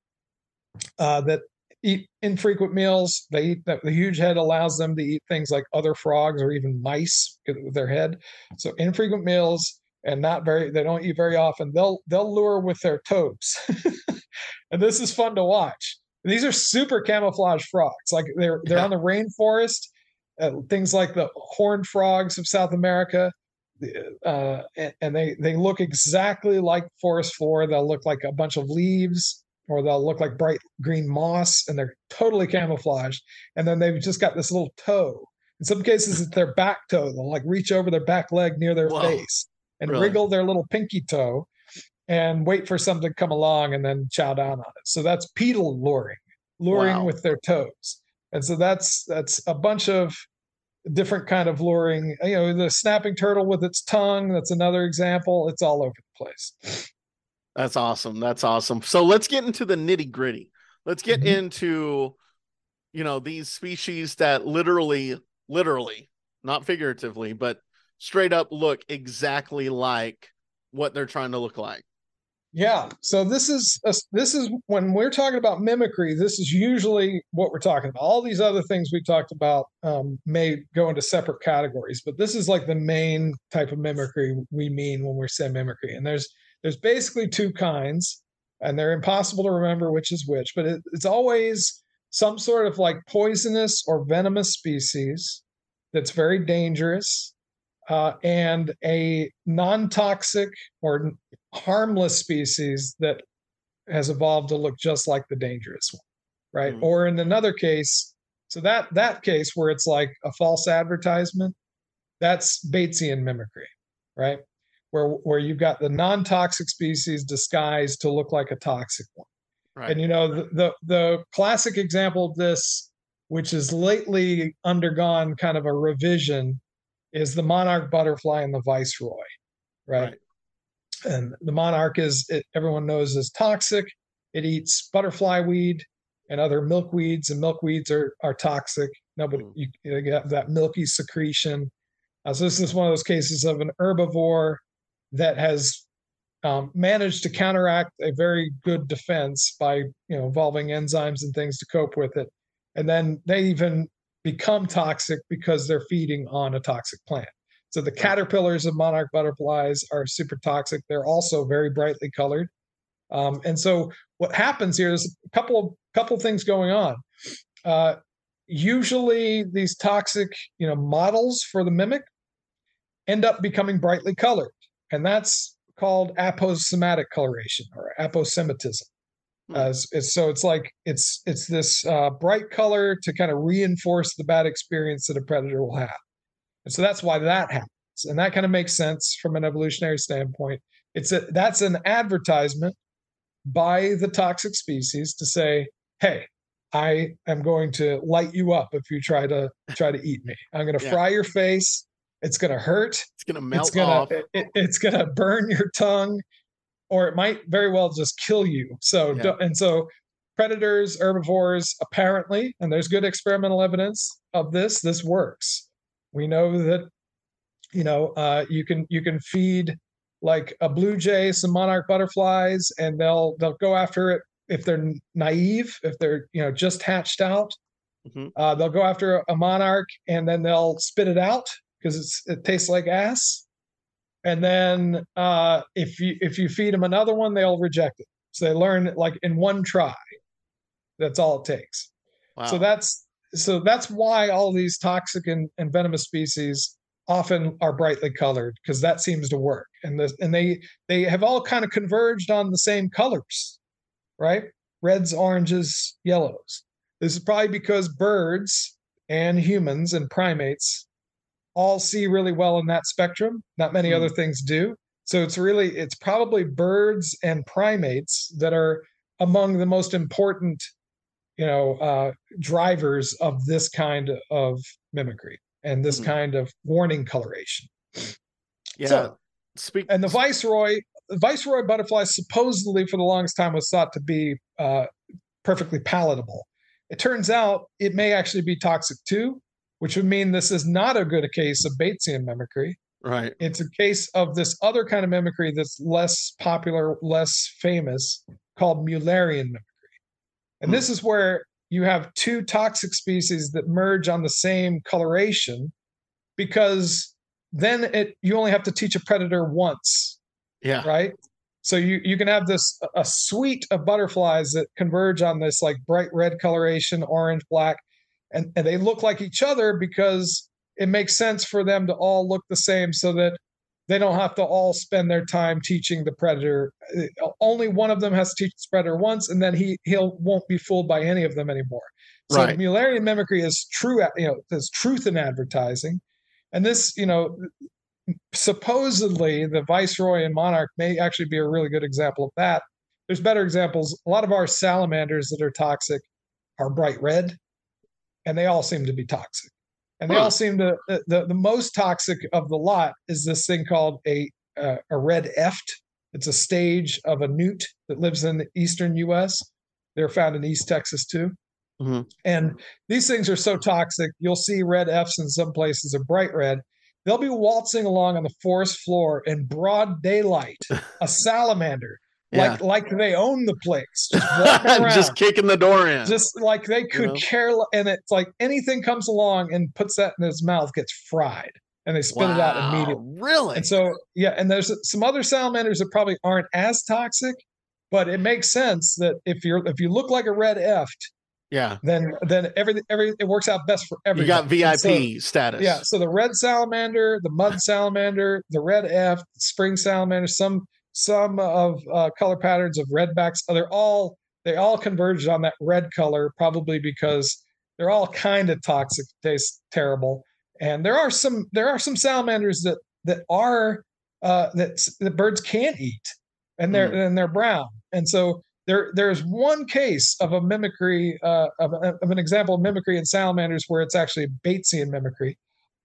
uh, that eat infrequent meals, they eat the huge head allows them to eat things like other frogs or even mice with their head. So infrequent meals and not very they don't eat very often. They'll they'll lure with their toes. and this is fun to watch. These are super camouflage frogs. Like they're they're on the rainforest. Uh, things like the horned frogs of South America uh, and they they look exactly like forest floor. They'll look like a bunch of leaves, or they'll look like bright green moss, and they're totally camouflaged. And then they've just got this little toe. In some cases, it's their back toe. They'll like reach over their back leg near their Whoa. face and really? wriggle their little pinky toe and wait for something to come along and then chow down on it. So that's pedal luring, luring wow. with their toes. And so that's that's a bunch of different kind of luring you know the snapping turtle with its tongue that's another example it's all over the place that's awesome that's awesome so let's get into the nitty gritty let's get mm-hmm. into you know these species that literally literally not figuratively but straight up look exactly like what they're trying to look like yeah. So this is a, this is when we're talking about mimicry. This is usually what we're talking about. All these other things we talked about um, may go into separate categories, but this is like the main type of mimicry we mean when we say mimicry. And there's there's basically two kinds, and they're impossible to remember which is which. But it, it's always some sort of like poisonous or venomous species that's very dangerous uh, and a non toxic or harmless species that has evolved to look just like the dangerous one right? Mm or in another case so that that case where it's like a false advertisement that's batesian mimicry right? Where where you've got the non-toxic species disguised to look like a toxic one. Right. and you know the, the the classic example of this which has lately undergone kind of a revision is the monarch butterfly and the viceroy, right? right. And the monarch is it, everyone knows is toxic. It eats butterfly weed and other milkweeds, and milkweeds are are toxic. Nobody mm. you, you have that milky secretion. Uh, so this is one of those cases of an herbivore that has um, managed to counteract a very good defense by you know involving enzymes and things to cope with it and then they even become toxic because they're feeding on a toxic plant. So the caterpillars of monarch butterflies are super toxic. They're also very brightly colored. Um, and so what happens here is a couple of couple things going on. Uh, usually these toxic, you know, models for the mimic end up becoming brightly colored, and that's called aposematic coloration or aposematism. As it's, so it's like it's it's this uh, bright color to kind of reinforce the bad experience that a predator will have, and so that's why that happens, and that kind of makes sense from an evolutionary standpoint. It's a that's an advertisement by the toxic species to say, "Hey, I am going to light you up if you try to try to eat me. I'm going to Yeah. fry your face. It's going to hurt. It's gonna melt it's gonna off. it- it- it's going to burn your tongue, or it might very well just kill you. So Yeah. don't- and so predators, herbivores, apparently, and there's good experimental evidence of this. This works. We know that you know uh, you can you can feed like a blue jay some monarch butterflies and they'll they'll go after it if they're naive if they're you know just hatched out Mhm. uh, they'll go after a monarch and then they'll spit it out because it's it tastes like ass and then uh, if you if you feed them another one they'll reject it. So they learn like in one try that's all it takes. Wow. so that's so that's why all these toxic and, and venomous species often are brightly colored because that seems to work. And the, and they they have all kind of converged on the same colors right? Reds oranges yellows. This is probably because birds and humans and primates all see really well in that spectrum not many Hmm. other things do so it's really it's probably birds and primates that are among the most important you know uh, drivers of this kind of mimicry and this Mhm. kind of warning coloration yeah. so- Speak and the viceroy the viceroy butterfly supposedly for the longest time was thought to be uh, perfectly palatable it turns out it may actually be toxic too which would mean this is not a good case of batesian mimicry right. it's a case of this other kind of mimicry that's less popular, less famous, called Mullerian mimicry. And this hmm. is where you have two toxic species that merge on the same coloration because then it you only have to teach a predator once, Yeah. right? So you you can have this a suite of butterflies that converge on this like bright red coloration, orange, black, and, and they look like each other because it makes sense for them to all look the same so that they don't have to all spend their time teaching the predator. Uh, Only one of them has to teach the predator once, and then he he'll won't be fooled by any of them anymore. So Right. Mullerian mimicry is true, you know, there's truth in advertising, and this, you know, supposedly the viceroy and monarch may actually be a really good example of that. There's better examples. A lot of our salamanders that are toxic are bright red, and they all seem to be toxic. And they Huh. all seem to the, the most toxic of the lot is this thing called a uh, a red eft. It's a stage of a newt that lives in the eastern U.S. They're found in East Texas too. Mhm. And these things are so toxic. You'll see red efts in some places are bright red. They'll be waltzing along on the forest floor in broad daylight, a salamander, Yeah. like like they own the place, just around, just kicking the door in. just like they could know? care. And it's like anything comes along and puts that in his mouth gets fried, and they spit it out immediately. Really? And so, yeah, and there's some other salamanders that probably aren't as toxic, but it makes sense that if you're if you look like a red eft, yeah. then then everything every it works out best for You got VIP so- status. yeah, so the red salamander, the mud salamander, the red eft, spring salamander, some some of uh, color patterns of redbacks, they're all they all converged on that red color, probably because they're all kind of toxic, taste terrible, and there are some there are some salamanders that that are uh, that that birds can't eat, and they're and they're brown, and so there there's one case of a mimicry uh, of, of an example of mimicry in salamanders where it's actually Batesian mimicry.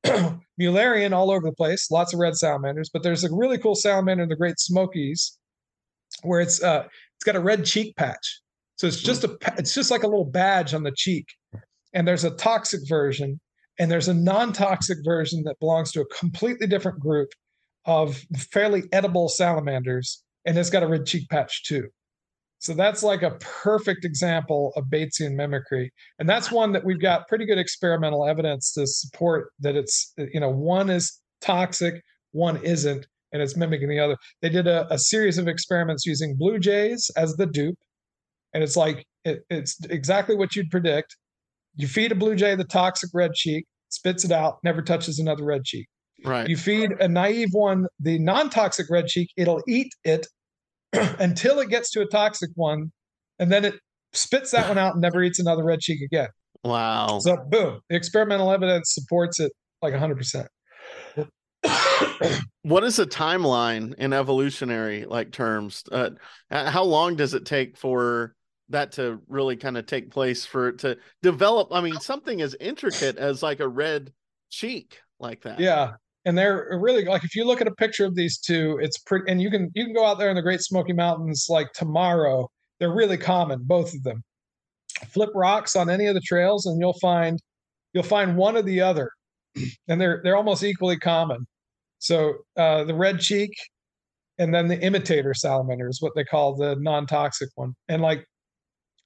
Mullerian all over the place, lots of red salamanders, but there's a really cool salamander in the Great Smokies where it's uh it's got a red cheek patch. So it's just a it's just like a little badge on the cheek. And there's a toxic version and there's a non-toxic version that belongs to a completely different group of fairly edible salamanders and it's got a red cheek patch too. So that's like a perfect example of Batesian mimicry. And that's one that we've got pretty good experimental evidence to support that it's, you know, one is toxic, one isn't, and it's mimicking the other. They did a, a series of experiments using blue jays as the dupe. And it's like, it, it's exactly what you'd predict. you feed a blue jay the toxic red cheek, spits it out, never touches another red cheek. Right. You feed a naive one the non-toxic red cheek, it'll eat it until it gets to a toxic one, and then it spits that one out and never eats another red cheek again. wow. So boom, the experimental evidence supports it like 100%. what is the timeline in evolutionary like terms? Uh, how long does it take for that to really kind of take place for it to develop? I mean, something as intricate as like a red cheek like that. Yeah. And they're really like if you look at a picture of these two, it's pretty and you can you can go out there in the Great Smoky Mountains like tomorrow. They're really common, both of them. Flip rocks on any of the trails and you'll find you'll find one or the other. And they're they're almost equally common. So uh the red cheek and then the imitator salamander is what they call the non-toxic one. And like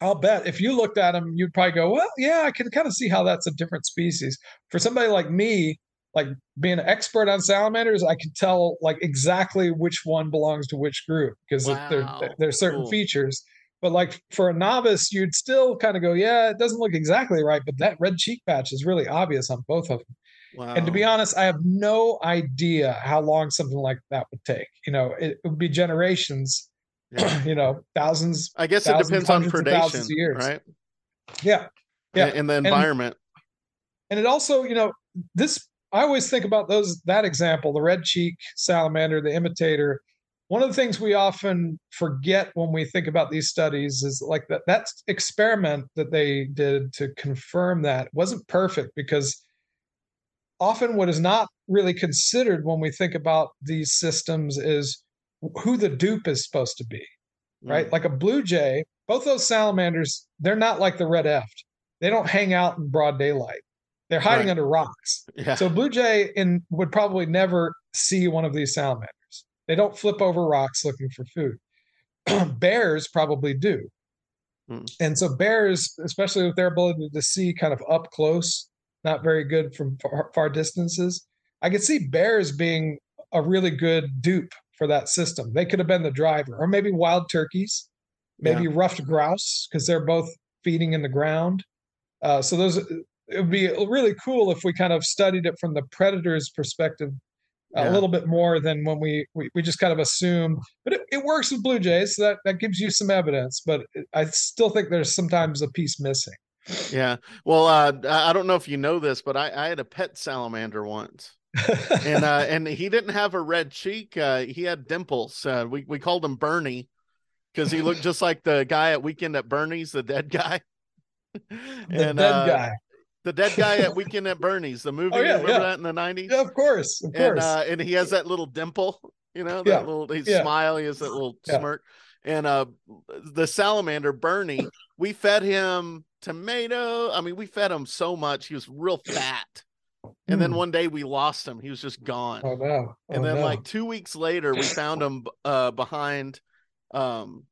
I'll bet if you looked at them, you'd probably go, well, yeah, I can kind of see how that's a different species. For somebody like me, like being an expert on salamanders, I can tell like exactly which one belongs to which group because Wow. there there's certain Cool. features. But like for a novice, you'd still kind of go, yeah, it doesn't look exactly right, but that red cheek patch is really obvious on both of them. Wow. And to be honest, I have no idea how long something like that would take. You know, it would be generations. Yeah. you know, thousands. I guess it depends on predation, years. right? Yeah, yeah. In the environment. and it also you know this i always think about those that example the red cheek salamander the imitator one of the things we often forget when we think about these studies is like that that experiment that they did to confirm that wasn't perfect because often what is not really considered when we think about these systems is who the dupe is supposed to be mm. right? Like a blue jay, both those salamanders, they're not like the red eft. They don't hang out in broad daylight. They're hiding Right. under rocks. Yeah. So blue jay in would probably never see one of these salamanders. They don't flip over rocks looking for food. bears probably do. Hmm. And so bears, especially with their ability to see kind of up close, not very good from far, far distances. I could see bears being a really good dupe for that system. They could have been the driver, or maybe wild turkeys, maybe ruffed grouse because they're both feeding in the ground. Uh, so those it would be really cool if we kind of studied it from the predator's perspective a Yeah. little bit more than when we, we we just kind of assume. But it, it works with blue jays, so that that gives you some evidence. But I still think there's sometimes a piece missing. Yeah. Well, uh, I I don't know if you know this, but I, I had a pet salamander once. and uh and he didn't have a red cheek uh he had dimples uh we, we called him bernie because he looked just like the guy at weekend at bernie's the dead guy the and dead uh, guy. The dead guy at weekend at bernie's the movie Oh, yeah, remember yeah. that in the 90s Yeah, of course, of and course. uh and he has that little dimple you know that Yeah, little he yeah. smile he has that little smirk and uh the salamander bernie we fed him tomato i mean we fed him so much he was real fat and then Hmm. one day we lost him he was just gone oh no. and Oh, then no. like two weeks later we found him uh behind um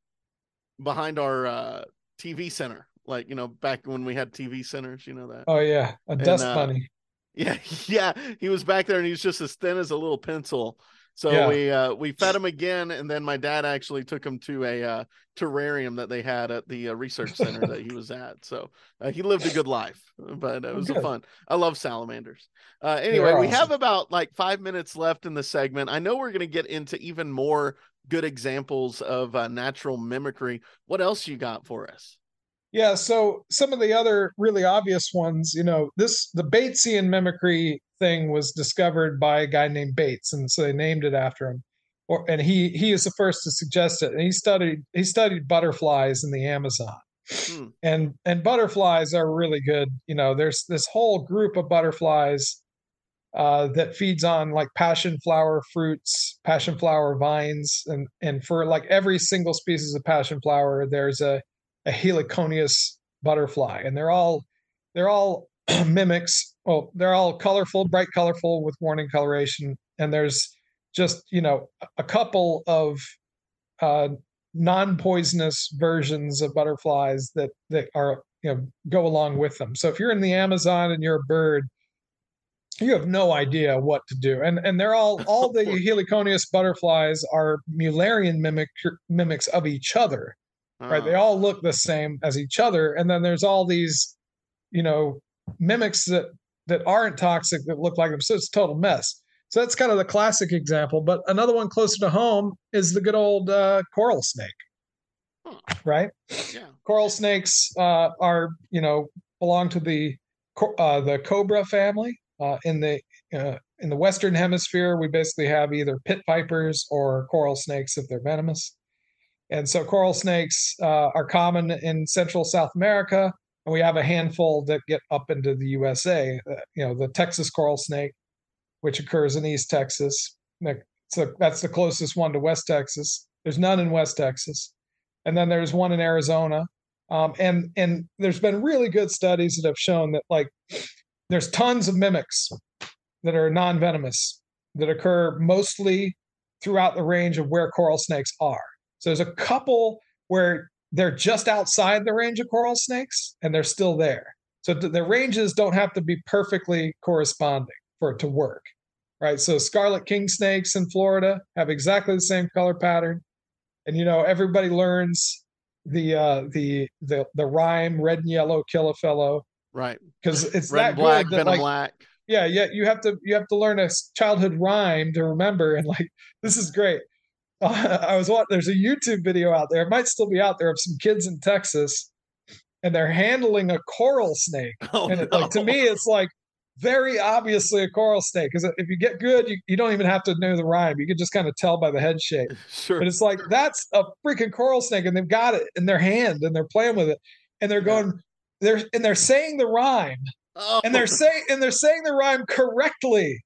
behind our uh tv center like you know back when we had tv centers you know that. Oh yeah, a dust uh, bunny. yeah yeah he was back there and he was just as thin as a little pencil. So Yeah. we uh we fed him again and then my dad actually took him to a uh terrarium that they had at the uh, research center that he was at. So uh, he lived a good life but it Oh, was a fun i love salamanders. Uh anyway They're we have about like five minutes left in the segment. I know we're going to get into even more good examples of uh, natural mimicry. What else you got for us Yeah, so some of the other really obvious ones, you know, this the Batesian mimicry thing was discovered by a guy named Bates, and so they named it after him. Or and he he is the first to suggest it. And he studied he studied butterflies in the Amazon. Hmm. And and butterflies are really good. You know, there's this whole group of butterflies uh, that feeds on like passion flower fruits, passion flower vines, and and for like every single species of passion flower, there's a a heliconius butterfly, and they're all they're all mimics. Well, they're all colorful, bright colorful with warning coloration, and there's just you know a couple of uh, non-poisonous versions of butterflies that that are you know go along with them. So if you're in the Amazon and you're a bird, you have no idea what to do. And and they're all all the heliconius butterflies are Mullerian mimic mimics of each other right they Uh, all look the same as each other and then there's all these you know mimics that that aren't toxic that look like them. So it's a total mess. So that's kind of the classic example. But another one closer to home is the good old uh, coral snake, Huh. right? Yeah. Coral snakes uh, are, you know, belong to the uh, the cobra family. Uh, in the uh, in the Western Hemisphere, we basically have either pit vipers or coral snakes if they're venomous. And so coral snakes uh, are common in Central South America, and we have a handful that get up into the USA. Uh, you know, the Texas coral snake, which occurs in East Texas. So that's the closest one to West Texas. There's none in West Texas, and then there's one in Arizona. Um, and and there's been really good studies that have shown that like there's tons of mimics that are non-venomous that occur mostly throughout the range of where coral snakes are. So there's a couple where they're just outside the range of coral snakes and they're still there. So th- the ranges don't have to be perfectly corresponding for it to work, right? So scarlet king snakes in Florida have exactly the same color pattern, and you know everybody learns the uh, the the the rhyme red and yellow kill a fellow Right. because it's Red that and black, good that like black. yeah yeah you have to you have to learn a childhood rhyme to remember and like this is great uh, i was watching there's a youtube video out there it might still be out there of some kids in texas and they're handling a coral snake Oh, and it, like to me it's like very obviously a coral snake because if you get good you, you don't even have to know the rhyme you can just kind of tell by the head shape Sure. but it's like that's a freaking coral snake and they've got it in their hand and they're playing with it and they're Yeah. going they're and they're saying the rhyme Oh, and they're saying and they're saying the rhyme correctly.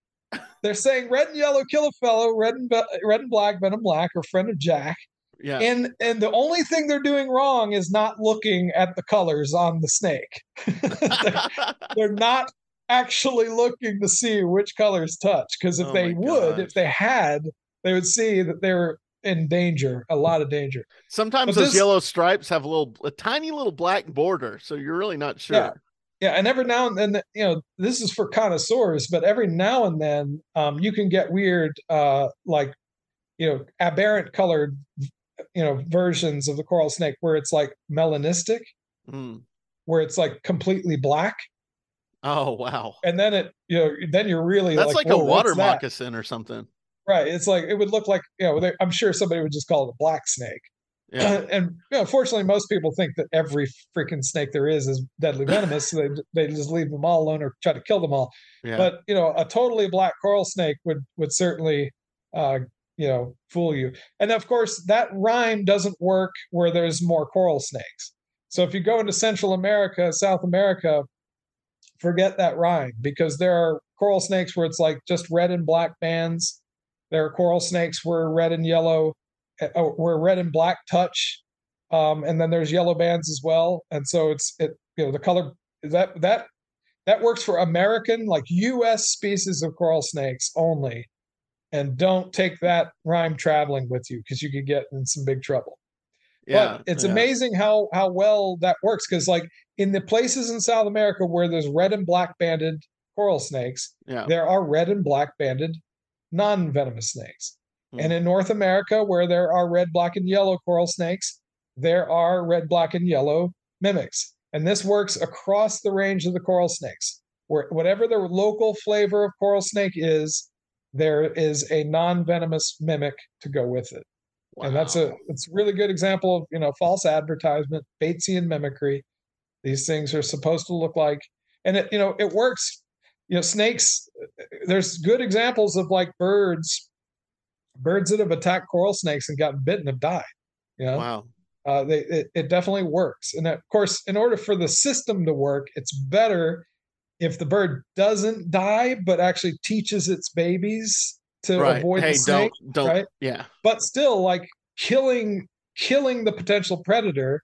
They're saying red and yellow kill a fellow, red and be- red and black venom black, or friend of Jack. yeah. And and the only thing they're doing wrong is not looking at the colors on the snake. they're, they're not actually looking to see which colors touch because if Oh they would, gosh. if they had, they would see that they're in danger, a lot of danger. Sometimes But those this- yellow stripes have a little, a tiny little black border, so you're really not sure. Yeah. Yeah, and every now and then, you know, this is for connoisseurs, but every now and then, um, you can get weird, uh, like, you know, aberrant colored, you know, versions of the coral snake where it's like melanistic, Mm. where it's like completely black, Oh wow, and then it, you know, then you're really that's like, a water what's that?" moccasin or something. right? It's like it would look like, you know, I'm sure somebody would just call it a black snake. Yeah. and you know, fortunately, most people think that every freaking snake there is is deadly venomous, so they they just leave them all alone or try to kill them all. Yeah. but you know a totally black coral snake would would certainly uh you know fool you and of course that rhyme doesn't work where there's more coral snakes so if you go into central america south america forget that rhyme because there are coral snakes where it's like just red and black bands there are coral snakes where red and yellow where red and black touch um and then there's yellow bands as well and so it's it you know the color that that that works for American, like U.S. species of coral snakes only, and don't take that rhyme traveling with you because you could get in some big trouble. yeah. but it's yeah. amazing how how well that works because, like, in the places in South America where there's red and black banded coral snakes, Yeah. there are red and black banded non-venomous snakes. Hmm. And in North America, where there are red, black, and yellow coral snakes, there are red, black, and yellow mimics. And this works across the range of the coral snakes. Where whatever the local flavor of coral snake is, there is a non-venomous mimic to go with it. And that's a it's a really good example of you know false advertisement, Batesian mimicry. These things are supposed to look like, and it you know it works. You know, snakes. There's good examples of like birds, birds that have attacked coral snakes and gotten bitten have died. You know, wow. uh, they it, it definitely works. And of course, in order for the system to work, it's better if the bird doesn't die, but actually teaches its babies to Right. avoid Hey, the snake don't don't. right? Yeah. but still like killing killing the potential predator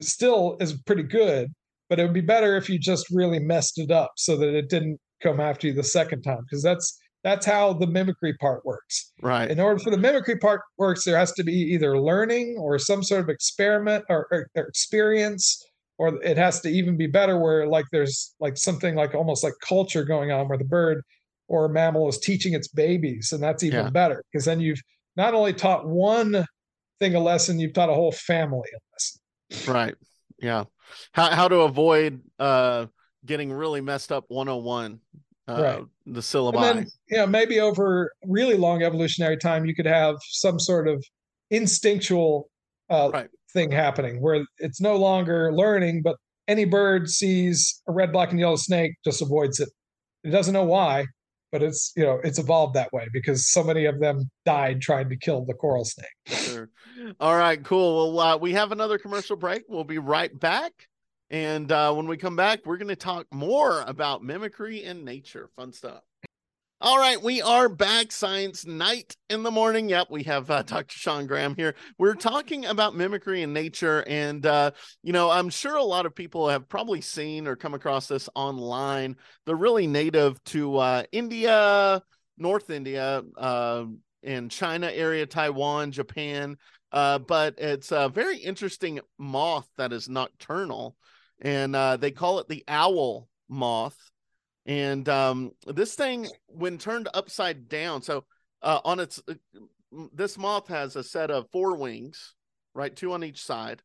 still is pretty good but it would be better if you just really messed it up so that it didn't come after you the second time because that's that's how the mimicry part works Right. in order for the mimicry part works there has to be either learning or some sort of experiment or, or, or experience or it has to even be better where like there's like something like almost like culture going on where the bird or mammal is teaching its babies and that's even Yeah. better because then you've not only taught one thing a lesson you've taught a whole family a lesson Right. Yeah. How how to avoid uh getting really messed up 101 uh, Right. the syllabi. And then, you know, maybe over really long evolutionary time, you could have some sort of instinctual uh, Right. thing happening where it's no longer learning, but any bird sees a red, black, and yellow snake, just avoids it. It doesn't know why, but it's you know it's evolved that way because so many of them died trying to kill the coral snake. Sure. All right, cool. Well, uh, we have another commercial break. We'll be right back. And uh, when we come back, we're going to talk more about mimicry in nature. Fun stuff. All right, we are back. Science Knight in the morning. Yep, we have uh, Dr. Sean Graham here. We're talking about mimicry in nature. And, uh, you know, I'm sure a lot of people have probably seen or come across this online. They're really native to uh, India, North India, uh, in China area, Taiwan, Japan. Uh, but it's a very interesting moth that is nocturnal, and uh, they call it the owl moth. And um, this thing, when turned upside down, so uh, on its, uh, this moth has a set of four wings, right, two on each side,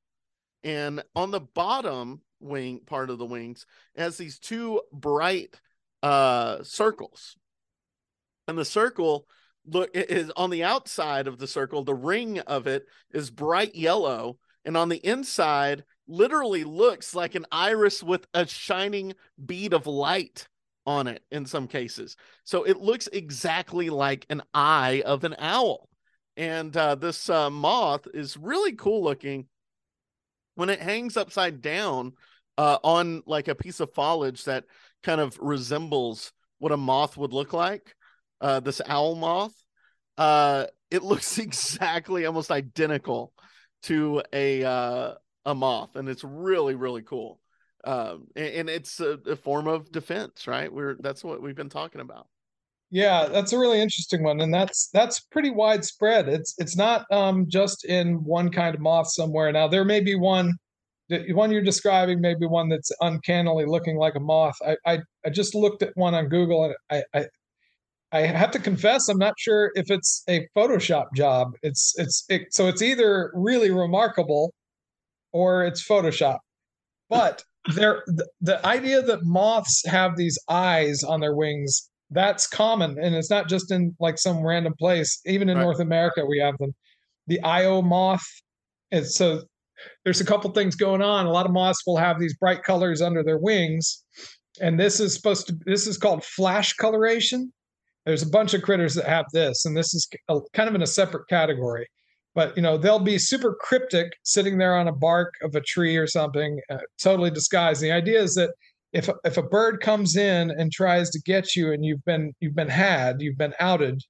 and on the bottom wing part of the wings has these two bright uh circles, and the circle look is on the outside of the circle the ring of it is bright yellow. And on the inside literally looks like an iris with a shining bead of light on it in some cases so it looks exactly like an eye of an owl and uh, this uh, moth is really cool looking when it hangs upside down uh, on like a piece of foliage that kind of resembles what a moth would look like uh, this owl moth. Uh, it looks exactly almost identical to a uh, a moth, and it's really really cool. Um, and, and it's a, a form of defense, right? We're that's what we've been talking about. Yeah, that's a really interesting one, and that's that's pretty widespread. It's it's not um, just in one kind of moth somewhere. Now there may be one, the one you're describing, maybe one that's uncannily looking like a moth. I I, I just looked at one on Google, and I, I I have to confess I'm not sure if it's a Photoshop job. It's it's it, so it's either really remarkable, or it's Photoshop. But there the, the idea that moths have these eyes on their wings that's common. And it's not just in like some random place. Even in Right. north america we have them. The io moth and so there's a couple things going on. A lot of moths will have these bright colors under their wings. And this is supposed to this is called flash coloration. There's a bunch of critters that have this and this is a- kind of in a separate category but you know they'll be super cryptic sitting there on a bark of a tree or something uh, totally disguised. The idea is that if if a bird comes in and tries to get you and you've been you've been had you've been outed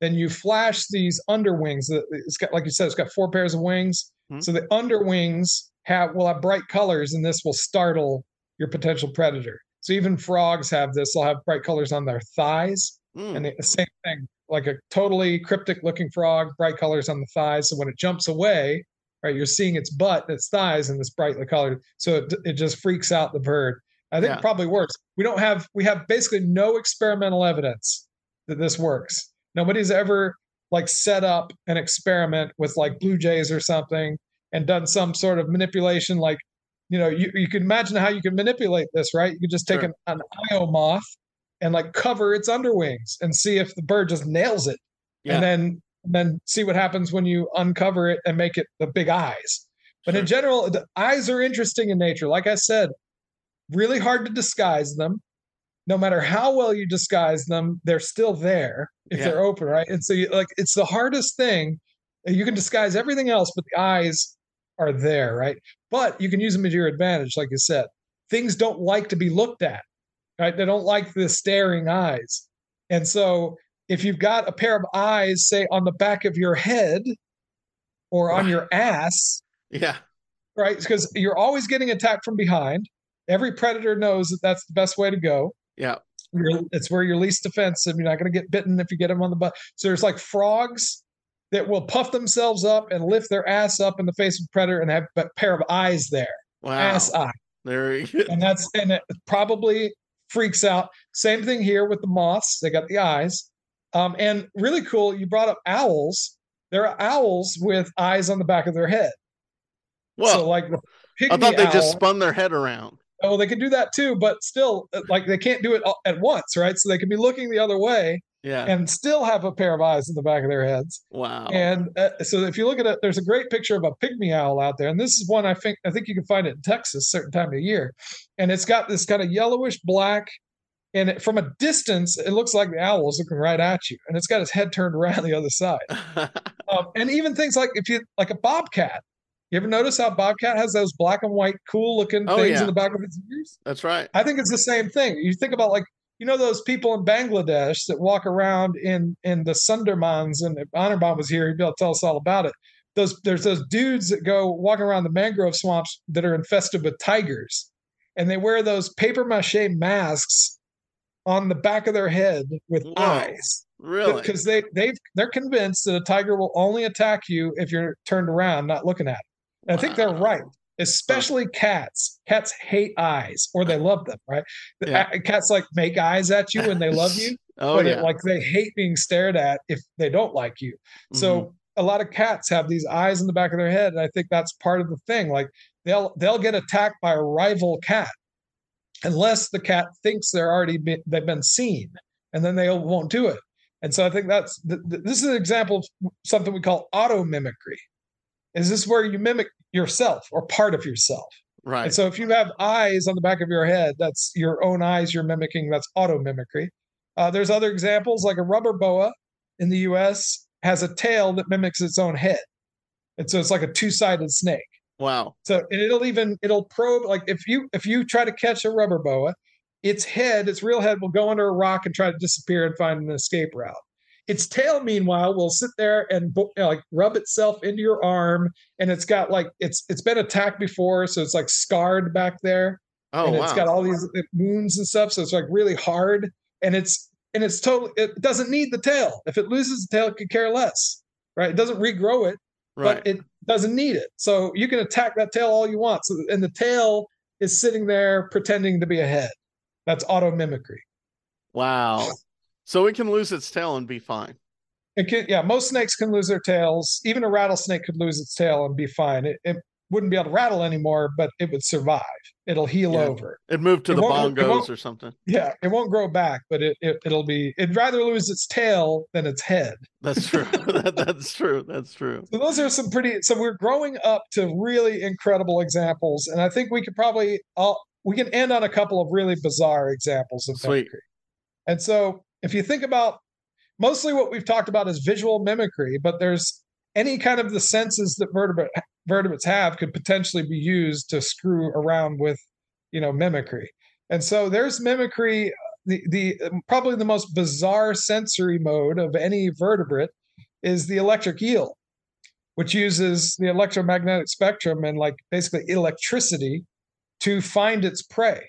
then you flash these underwings. That- it's got like you said it's got four pairs of wings. Mhm. so the underwings have will have bright colors and this will startle your potential predator. So even frogs have this. They'll have bright colors on their thighs. Mm, and the same thing like a totally cryptic looking frog bright colors on the thighs. So when it jumps away right you're seeing its butt its thighs and this brightly colored so it, it just freaks out the bird. I think Yeah. it probably works. We don't have we have basically no experimental evidence that this works. Nobody's ever like set up an experiment with like blue jays or something and done some sort of manipulation like you know you, you can imagine how you can manipulate this right? You can just take Sure. an, an io moth and like cover its underwings and see if the bird just nails it. Yeah. and then then see what happens when you uncover it and make it the big eyes. But in general the eyes are interesting in nature. Like i said really hard to disguise them. No matter how well you disguise them they're still there if Yeah. they're open right? And so you, like it's the hardest thing. You can disguise everything else but the eyes are there right? But you can use them to your advantage like you said. Things don't like to be looked at right they don't like the staring eyes and so if you've got a pair of eyes say on the back of your head or on your ass yeah. right? Because you're always getting attacked from behind. Every predator knows that that's the best way to go. Yeah. You're, it's where you're least defensive. You're not going to get bitten if you get them on the butt. So there's like frogs that will puff themselves up and lift their ass up in the face of a predator and have a pair of eyes there, Wow. ass eye, There you go. and that's and it probably freaks out. Same thing here with the moths. They got the eyes, um, and really cool. You brought up owls. There are owls with eyes on the back of their head. Well, so like I thought they just spun their head around. well, they can do that too, but still, uh, like they can't do it at once, right? So they can be looking the other way Yeah. and still have a pair of eyes in the back of their heads. wow. And uh, so if you look at it, there's a great picture of a pygmy owl out there, and this is one I think I think you can find it in Texas certain time of year, and it's got this kind of yellowish black, and it, from a distance it looks like the owl is looking right at you, and it's got its head turned around the other side. Um, and even things like if you like a bobcat, you ever notice how bobcat has those black and white cool looking Oh, things yeah. in the back of its ears? That's right. I think it's the same thing. You think about like you know those people in Bangladesh that walk around in in the Sundarbans, and if Anirban was here, he'd be able to tell us all about it. Those there's those dudes that go walking around the mangrove swamps that are infested with tigers, and they wear those paper mache masks on the back of their head with Whoa. eyes Really? because they they they're convinced that a tiger will only attack you if you're turned around, not looking at it. And I think they're right, especially cats. Cats hate eyes, or they love them, right? Yeah. Cats like make eyes at you when they love you, Oh but yeah. it, like they hate being stared at if they don't like you. So Mhm. a lot of cats have these eyes in the back of their head, and I think that's part of the thing. Like they'll they'll get attacked by a rival cat unless the cat thinks they're already been, they've been seen, and then they won't do it. And so I think that's th- th- this is an example of something we call auto mimicry. Is this where you mimic yourself or part of yourself? right. And so if you have eyes on the back of your head, that's your own eyes you're mimicking. That's auto mimicry. Uh, there's other examples like a rubber boa in the US has a tail that mimics its own head. And so it's like a two-sided snake. wow. So and it'll even it'll probe like if you if you try to catch a rubber boa, its head, its real head will go under a rock and try to disappear and find an escape route. Its tail, meanwhile, will sit there and you know, like rub itself into your arm, and it's got like it's it's been attacked before, so it's like scarred back there, Oh and wow. it's got all these uh, wounds and stuff, so it's like really hard, and it's and it's totally it doesn't need the tail. If it loses the tail, it could care less, right? It doesn't regrow it right. but it doesn't need it. So you can attack that tail all you want. So and the tail is sitting there pretending to be a head. That's auto mimicry. wow. So it can lose its tail and be fine. It can, yeah, most snakes can lose their tails. Even a rattlesnake could lose its tail and be fine. It, it wouldn't be able to rattle anymore, but it would survive. It'll heal Yeah. over. It moved to It the bongos or something. Yeah, it won't grow back, but it, it it'll be. It'd rather lose its tail than its head. That's true. that, that's true. That's true. So those are some pretty. So we're growing up to really incredible examples, and I think we could probably. i we can end on a couple of really bizarre examples of Sweet. mimicry. And so, if you think about mostly what we've talked about is visual mimicry, but there's any kind of the senses that vertebrate vertebrates have could potentially be used to screw around with, you know, mimicry. And so there's mimicry. The the probably the most bizarre sensory mode of any vertebrate is the electric eel, which uses the electromagnetic spectrum and like basically electricity to find its prey.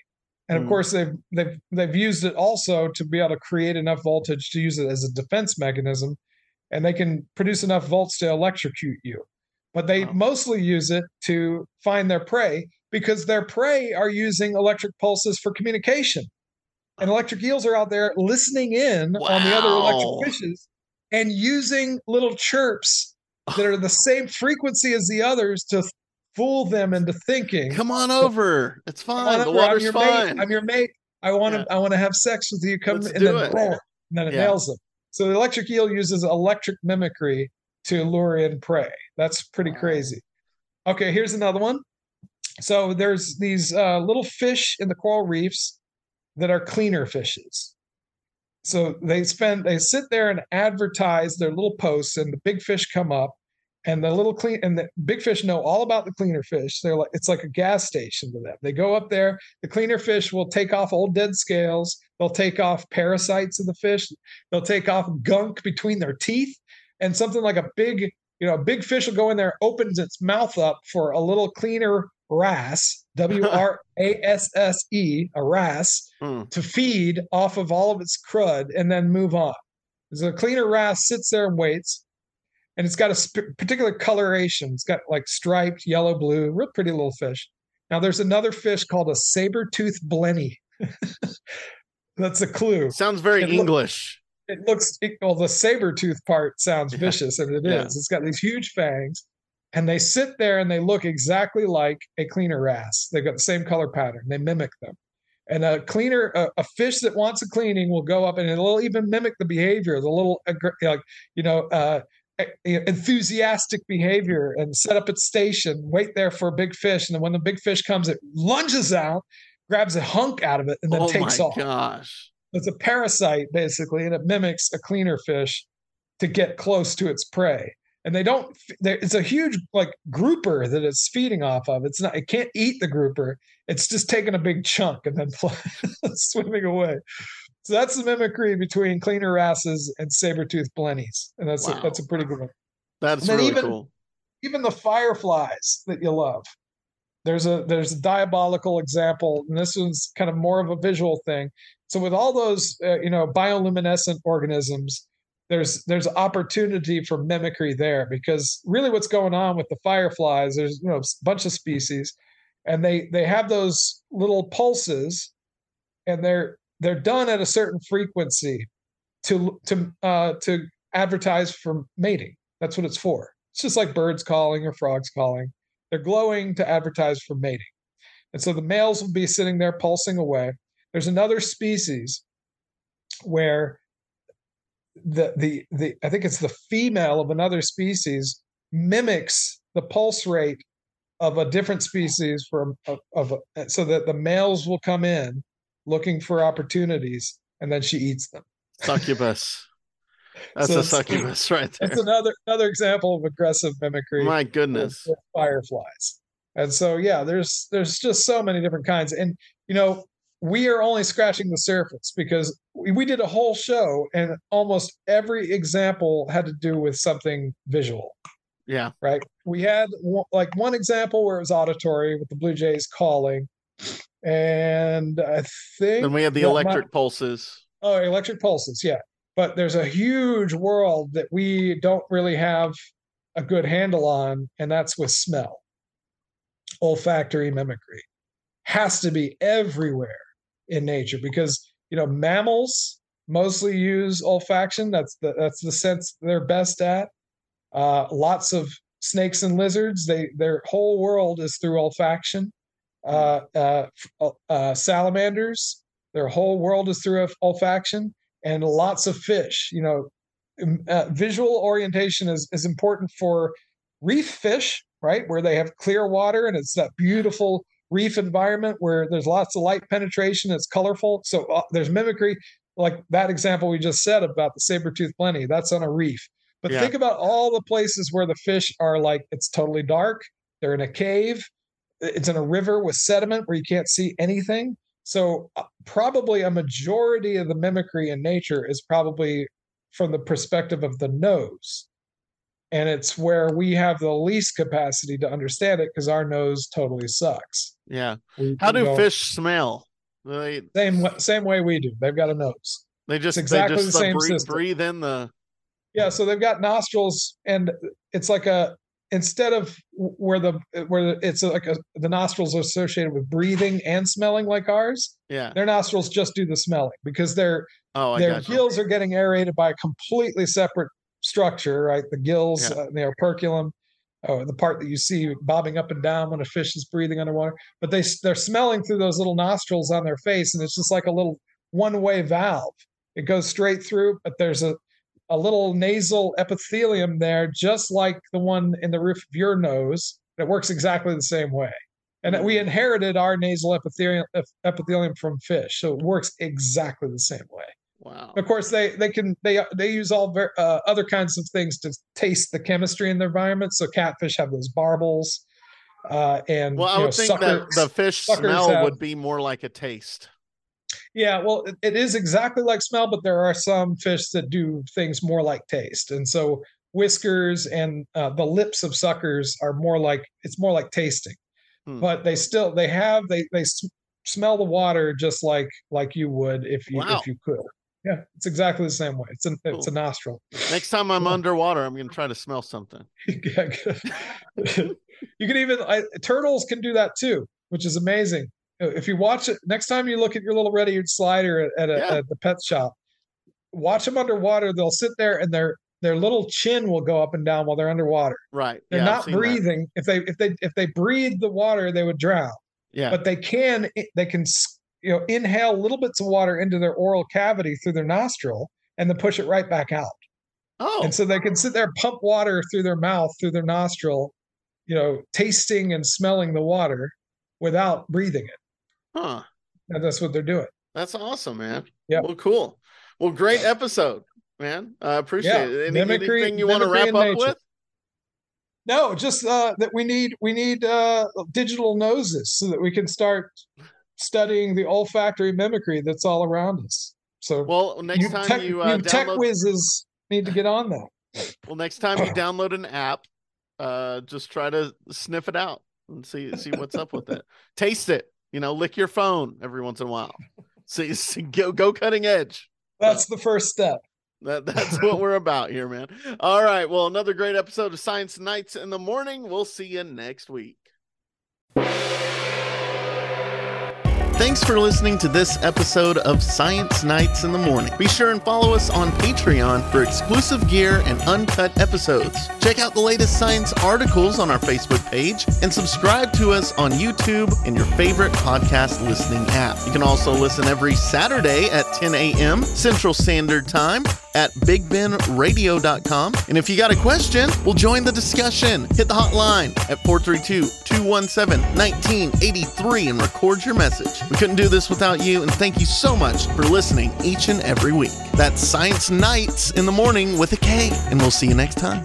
And of Hmm. course, they've they've they've used it also to be able to create enough voltage to use it as a defense mechanism, and they can produce enough volts to electrocute you. But they Wow. mostly use it to find their prey because their prey are using electric pulses for communication. And electric eels are out there listening in on the other electric fishes and using little chirps that are the same frequency as the others to fool them into thinking Come on over. It's fine. The over, I'm water's your fine. Mate. I'm your mate. I want to. Yeah. I want to have sex with you. Come Let's and do then, it. and then it Yeah. nails them. So the electric eel uses electric mimicry to lure in prey. That's pretty Wow. crazy. Okay, here's another one. So there's these uh, little fish in the coral reefs that are cleaner fishes. So they spend they sit there and advertise their little posts, and the big fish come up, and the little clean and the big fish know all about the cleaner fish. They're like it's like a gas station to them. They go up there, the cleaner fish will take off old dead scales, they'll take off parasites of the fish, they'll take off gunk between their teeth, and something like a big, you know, a big fish will go in there, opens its mouth up for a little cleaner wrasse, W R A S S E, a wrasse, Hmm. to feed off of all of its crud and then move on. So the cleaner wrasse sits there and waits, and it's got a sp- particular coloration. It's got like striped, yellow, blue, real pretty little fish. Now there's another fish called a saber-tooth blenny. That's a clue. Sounds very It look- English. It looks well. The saber tooth part sounds Yeah. vicious, and it is. Yeah. It's got these huge fangs, and they sit there and they look exactly like a cleaner wrasse. They've got the same color pattern. They mimic them. And a cleaner, a, a fish that wants a cleaning will go up and it'll even mimic the behavior, the little, like, you know, uh, enthusiastic behavior and set up its station, wait there for a big fish. And then when the big fish comes, it lunges out, grabs a hunk out of it, and then oh takes my off. gosh. It's a parasite, basically, and it mimics a cleaner fish to get close to its prey and they don't it's a huge like grouper that it's feeding off of it's not it can't eat the grouper it's just taking a big chunk and then swimming away so that's the mimicry between cleaner wrasses and saber-toothed blennies and that's Wow. a, that's a pretty good one That's And then really even- cool. even the fireflies that you love there's a there's a diabolical example and this one's kind of more of a visual thing so with all those uh, you know bioluminescent organisms there's there's opportunity for mimicry there because really what's going on with the fireflies there's you know a bunch of species and they they have those little pulses and they're they're done at a certain frequency to to uh to advertise for mating. That's what it's for. It's just like birds calling or frogs calling. They're glowing to advertise for mating. And so the males will be sitting there pulsing away. There's another species where the the the I think it's the female of another species mimics the pulse rate of a different species from of, of a, so that the males will come in looking for opportunities and then she eats them. Succubus. That's So a succubus right That's there. another another example of aggressive mimicry. My goodness. with fireflies. And so yeah, there's there's just so many different kinds. And you know, we are only scratching the surface because we, we did a whole show and almost every example had to do with something visual, Yeah. right? We had one, like one example where it was auditory with the Blue Jays calling. And I think Then we have the that my- electric pulses. Oh, electric pulses, yeah. But there's a huge world that we don't really have a good handle on, and that's with smell. Olfactory mimicry has to be everywhere in nature because you know mammals mostly use olfaction. That's the that's the sense they're best at. Uh, lots of snakes and lizards, they their whole world is through olfaction. Uh, uh, uh, salamanders, their whole world is through olfaction and lots of fish you know. Visual orientation is, is important for reef fish right where they have clear water and it's that beautiful reef environment where there's lots of light penetration it's colorful. So uh, there's mimicry like that example we just said about the saber-toothed blenny, that's on a reef. But Yeah. think about all the places where the fish are like it's totally dark they're in a cave it's in a river with sediment where you can't see anything so uh, probably a majority of the mimicry in nature is probably from the perspective of the nose. And it's where we have the least capacity to understand it because our nose totally sucks. Yeah. We- How we do fish smell? They same same way we do? They've got a nose. they just exactly they just the same breathe, system. breathe in the Yeah, so they've got nostrils, and it's like a instead of where the where it's like a the nostrils are associated with breathing and smelling like ours. yeah. Their nostrils just do the smelling because Oh, their got you. gills are getting aerated by a completely separate structure, right? The gills, Yeah. uh, the operculum, oh, the part that you see bobbing up and down when a fish is breathing underwater. But they they're smelling through those little nostrils on their face, and it's just like a little one-way valve. It goes straight through, but there's a a little nasal epithelium there, just like the one in the roof of your nose. It works exactly the same way. And we inherited our nasal epithelium, epithelium from fish, so it works exactly the same way. Wow. Of course, they they can they they use all ver- uh, other kinds of things to taste the chemistry in the environment. So catfish have those barbels, uh, and Well, I you know, would think that the fish smell have- would be more like a taste. Yeah, well, it, it is exactly like smell, but there are some fish that do things more like taste, and so whiskers and uh, the lips of suckers are more like it's more like tasting. Hmm. But they still they have they they s- smell the water just like like you would if you Wow. if you could. Yeah, it's exactly the same way. It's a it's a nostril. Next time I'm Yeah. underwater, I'm going to try to smell something. Yeah, you can even I, turtles can do that too, which is amazing. If you watch it next time you look at your little red-eared slider at, at, a, Yeah. at the pet shop, watch them underwater. They'll sit there and their their little chin will go up and down while they're underwater. Right. They're Yeah, not seen that. breathing. If they if they if they breathe the water, they would drown. Yeah. But they can they can you know inhale little bits of water into their oral cavity through their nostril and then push it right back out. oh. And so they can sit there pump water through their mouth through their nostril, you know, tasting and smelling the water without breathing it. Huh. And that's what they're doing. That's awesome, man. Yeah. Well, cool. Well, great episode, man. I appreciate Yeah, it. Any, mimicry- anything you want to wrap up nature. with? No, just uh, that we need we need uh, digital noses so that we can start studying the olfactory mimicry that's all around us. So Well, next you time tech, you uh, you tech download, whizzes need to get on that. well, next time you download an app, uh, just try to sniff it out and see see what's up with it. Taste it. You know, lick your phone every once in a while. See, see go go cutting edge. That's the first step. That, that's what we're about here, man. All right. Well, another great episode of Science Knights in the Morning. We'll see you next week. Thanks for listening to this episode of Science Knights in the Morning. Be sure and follow us on Patreon for exclusive gear and uncut episodes. Check out the latest science articles on our Facebook page and subscribe to us on YouTube and your favorite podcast listening app. You can also listen every Saturday at 10 a.m. Central Standard Time at bigbenradio.com. And if you got a question, we'll join the discussion. Hit the hotline at 432 217 1983 and record your message. We couldn't do this without you, and thank you so much for listening each and every week. That's Science Knights in the Morning with a K, and we'll see you next time.